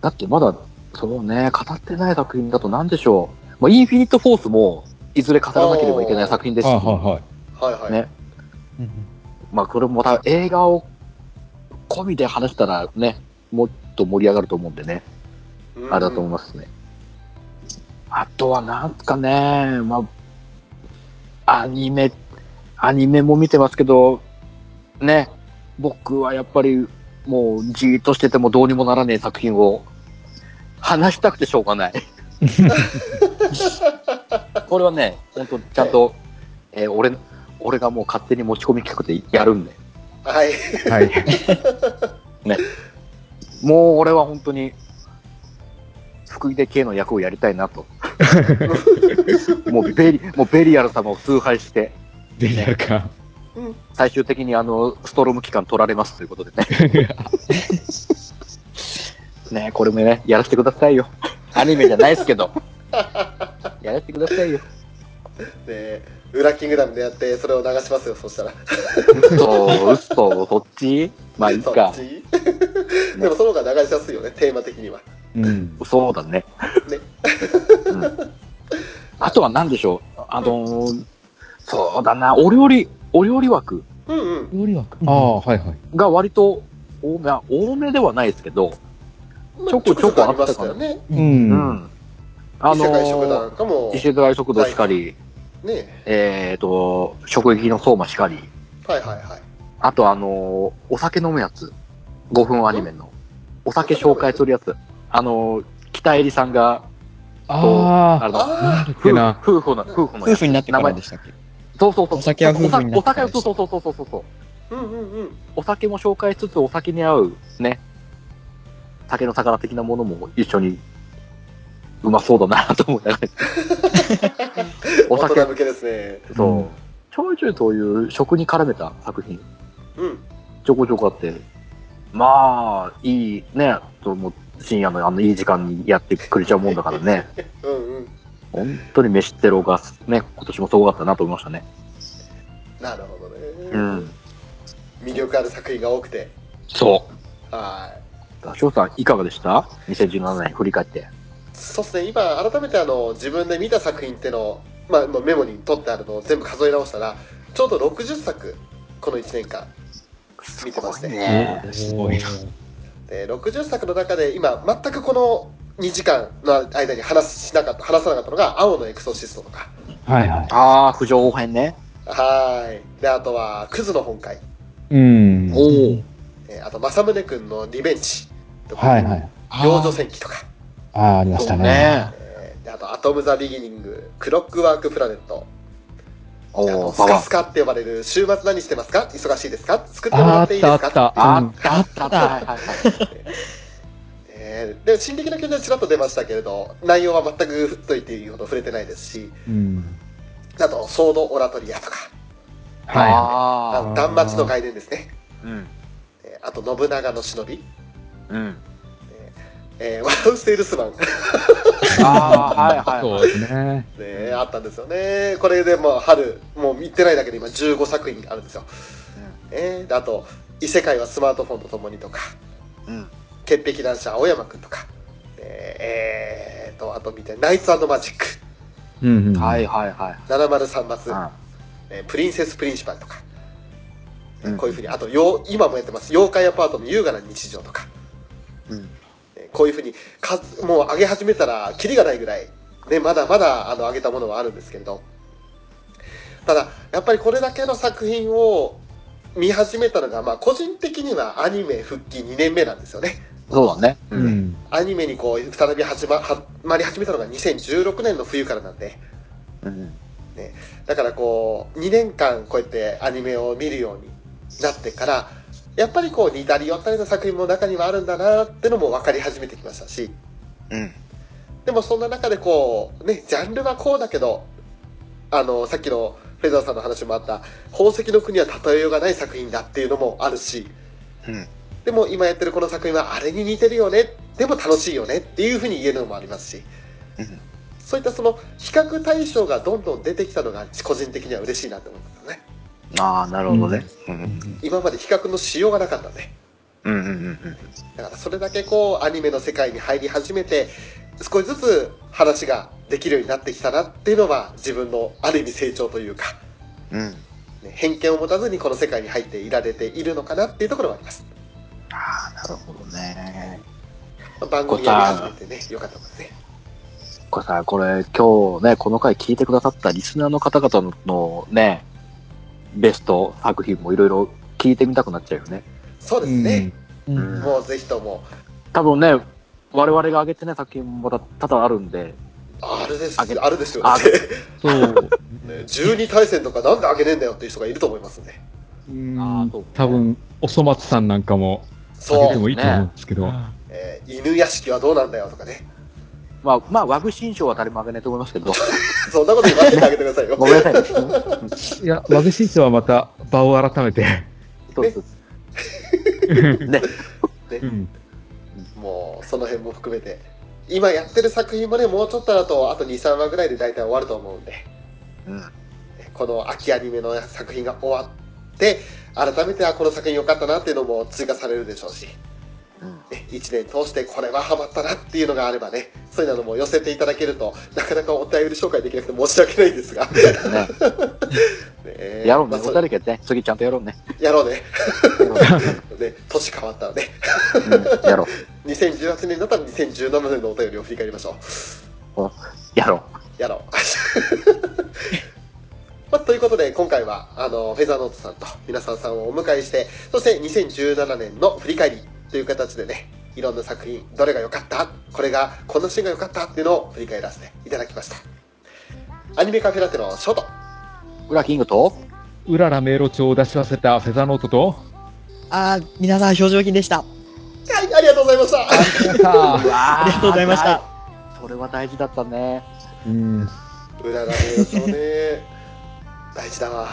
だってまだ、そうね、語ってない作品だと何でしょう。まあ、インフィニット・フォースも、いずれ語らなければいけない作品ですし、はいはいはい。はいはい。ねまあ、これもまた映画を込みで話したらね、もっと盛り上がると思うんでね、うんあれだと思いますね。あとはなんすかね、まあ、アニメ、アニメも見てますけど、ね、僕はやっぱりもうじーっとしててもどうにもならねえ作品を話したくてしょうがない。これはね、本当ちゃんと、えー俺、俺がもう勝手に持ち込み企画でやるんで、はい。はい。もう俺は本当に、福井で系の役をやりたいなと。もうベリ、もうベリアル様を崇拝して、でやるか。最終的にあの、ストローム期間取られますということでね。ねこれもね、やらせてくださいよ。アニメじゃないですけど。やらせてくださいよ。で、裏キングダムでやって、それを流しますよ、そしたら。嘘、嘘、そっち？まあいいかそっ。ち？でもその方が流しやすいよね、テーマ的には。うん。そうだね。ねうんあとは何でしょう？あのーそうだな、お料理、お料理枠うんうん。料理枠。ああ、はいはい。が割と多め、あ多めではないですけど、まあちょこちょこありましたよね。う。うんん。あ異世界食の堂かも。ー、異、世界食堂しかり、ね。えっ、と、食撃の相馬しかり、はいはいはい。あとあのーお酒飲むやつ、5分アニメの、お酒紹介するやつ、あのー北入さんが、ああ、あの、夫けな。夫婦の、夫婦のやつ。夫婦になってからでしたっけ？そうそうそう。お酒は夫婦になってお酒は、からですそうそうそうそうそうそう。うんうんうん。お酒も紹介しつつ、お酒に合うね、酒の魚的なものも一緒に、うまそうだなと思いながら。お酒大人、向けですね。そう、うんちょいちょいそういう食に絡めた作品、うん。ちょこちょこあって、まあ、いいね、ともう深夜のあのいい時間にやってくれちゃうもんだからね、うんうん。本当に飯テロがね、今年もすごかったなと思いましたね。なるほどね。うん。魅力ある作品が多くて。そう。はい。翔さん、いかがでした ?2017 年振り返って。そうですね、今、改めてあの自分で見た作品っていうのを、まあ、まあメモに取ってあるのを全部数え直したら、ちょうど60作、この1年間見てまして、ねすごいな。で60作の中で今、全くこの2時間の間に話しなかった話さなかったのが、青のエクソシストとか、はいはい。ああ、不条編ね。はーい、であとは、クズの本会、うん。おお。えーあと、政宗君のリベンジとか、はいはい。幼女戦記とか、ああ、ありましたね。ね。あと、アトム・ザ・ビギニング、クロックワーク・プラネット、おあとお、スカスカって呼ばれる週末何してますか？忙しいですか？作ってもらあっていいですか？あった。あうんったあったあった。で進撃の巨人はちらっと出ましたけれど内容は全くと言っていいほど触れてないですしうん。あとソード・オラトリアとかはああの断末の外伝ですね、あ。うん。えーあと信長の忍び、うん。えー、ワウステイルスマン、ね、ああ、はいはいそうはい。ですね。あったんですよねこれでもう春もう見てないだけで今15作品あるんですよ、えーであと異世界はスマートフォンとともにとかうん。潔癖男子青山くんとかえーえーとあと見てナイツマジックうんうん。はいはいはい。703マス、うんえープリンセスプリンシパルとか、えーうんこういうふうにあとよう今もやってます妖怪アパートの優雅な日常とか、うん。えーこういうふうに数もう上げ始めたらキリがないぐらい、ね、まだまだあの上げたものはあるんですけれどただやっぱりこれだけの作品を見始めたのが、まあ、個人的にはアニメ復帰2年目なんですよねそうだね。う。ん。アニメにこう再び始ま始まり始めたのが2016年の冬からなんでうん。だからこう2年間こうやってアニメを見るようになってからやっぱりこう似たり寄ったりの作品も中にはあるんだなってのも分かり始めてきましたしうん。でもそんな中でこう、ね、ジャンルはこうだけど、あの、さっきのフェザーさんの話もあった、宝石の国は例えようがない作品だっていうのもあるし、うん。でも今やってるこの作品はあれに似てるよね、でも楽しいよねっていうふうに言えるのもありますし、うん。そういったその比較対象がどんどん出てきたのが個人的には嬉しいなって思。ああ、なるほどね。うん。今まで比較のしようがなかったんで。うんうんうんだからそれだけこうアニメの世界に入り始めて少しずつ話ができるようになってきたなっていうのは自分のある意味成長というか、うん。うん。ね、偏見を持たずにこの世界に入っていられているのかなっていうところはあります。ああ、なるほどね。番組やり始めてね、よかったですね。これさ、これ今日ね、この回聞いてくださったリスナーの方々のね、ベスト作品もいろいろ聞いてみたくなっちゃうよね。そうですね。うんうんもうぜひとも、多分ね、我々が挙げてね、作品もまた多々あるんで、あれですあげあれですよ。あだってそう。ね12対戦とかなんであげねえんだよっていう人がいると思いますね。うん多分、おそ松さんなんかもあげそう。てもいいと思うんですけど。えー犬屋敷はどうなんだよとかね。まあ、まあ、ワグ新章は誰も挙げないと思いますけど、そんなこと言わせてあげてくださいよ。ごめんなさいね。いや、和グ新書はまた場を改めて。そうそうそうね。うん。もうその辺も含めて今やってる作品もねもうちょっとだとあと23話ぐらいで大体終わると思うんでうん。この秋アニメの作品が終わって改めてあこの作品良かったなっていうのも追加されるでしょうし、1年通してこれはハマったなっていうのがあればねそういうのも寄せていただけるとなかなかお便り紹介できなくて申し訳ないんですが、ね。ね。やろうね。まあそお二人でね、次ちゃんとやろうね。やろうね。ね。ね年変わったらね。うんやろ2018 年だったら2017年のお便りを振り返りましょう。う。やろやろう。まあ、ということで、今回は、あの、フェザーノートさんと皆さんさんをお迎えして、そして2017年の振り返りという形でね、いろんな作品、どれが良かったこれが、こんなシーンが良かったっていうのを振り返らせていただきました。アニメカフェラテのショート。う。裏キングと、うらら迷路帳を出し忘れたフェザーノートと、あー、皆さん表情筋でした。はい、ありがとうございました。あ ありがとうございました。それは大事だったね。うん。裏が見るとね、大事だわ。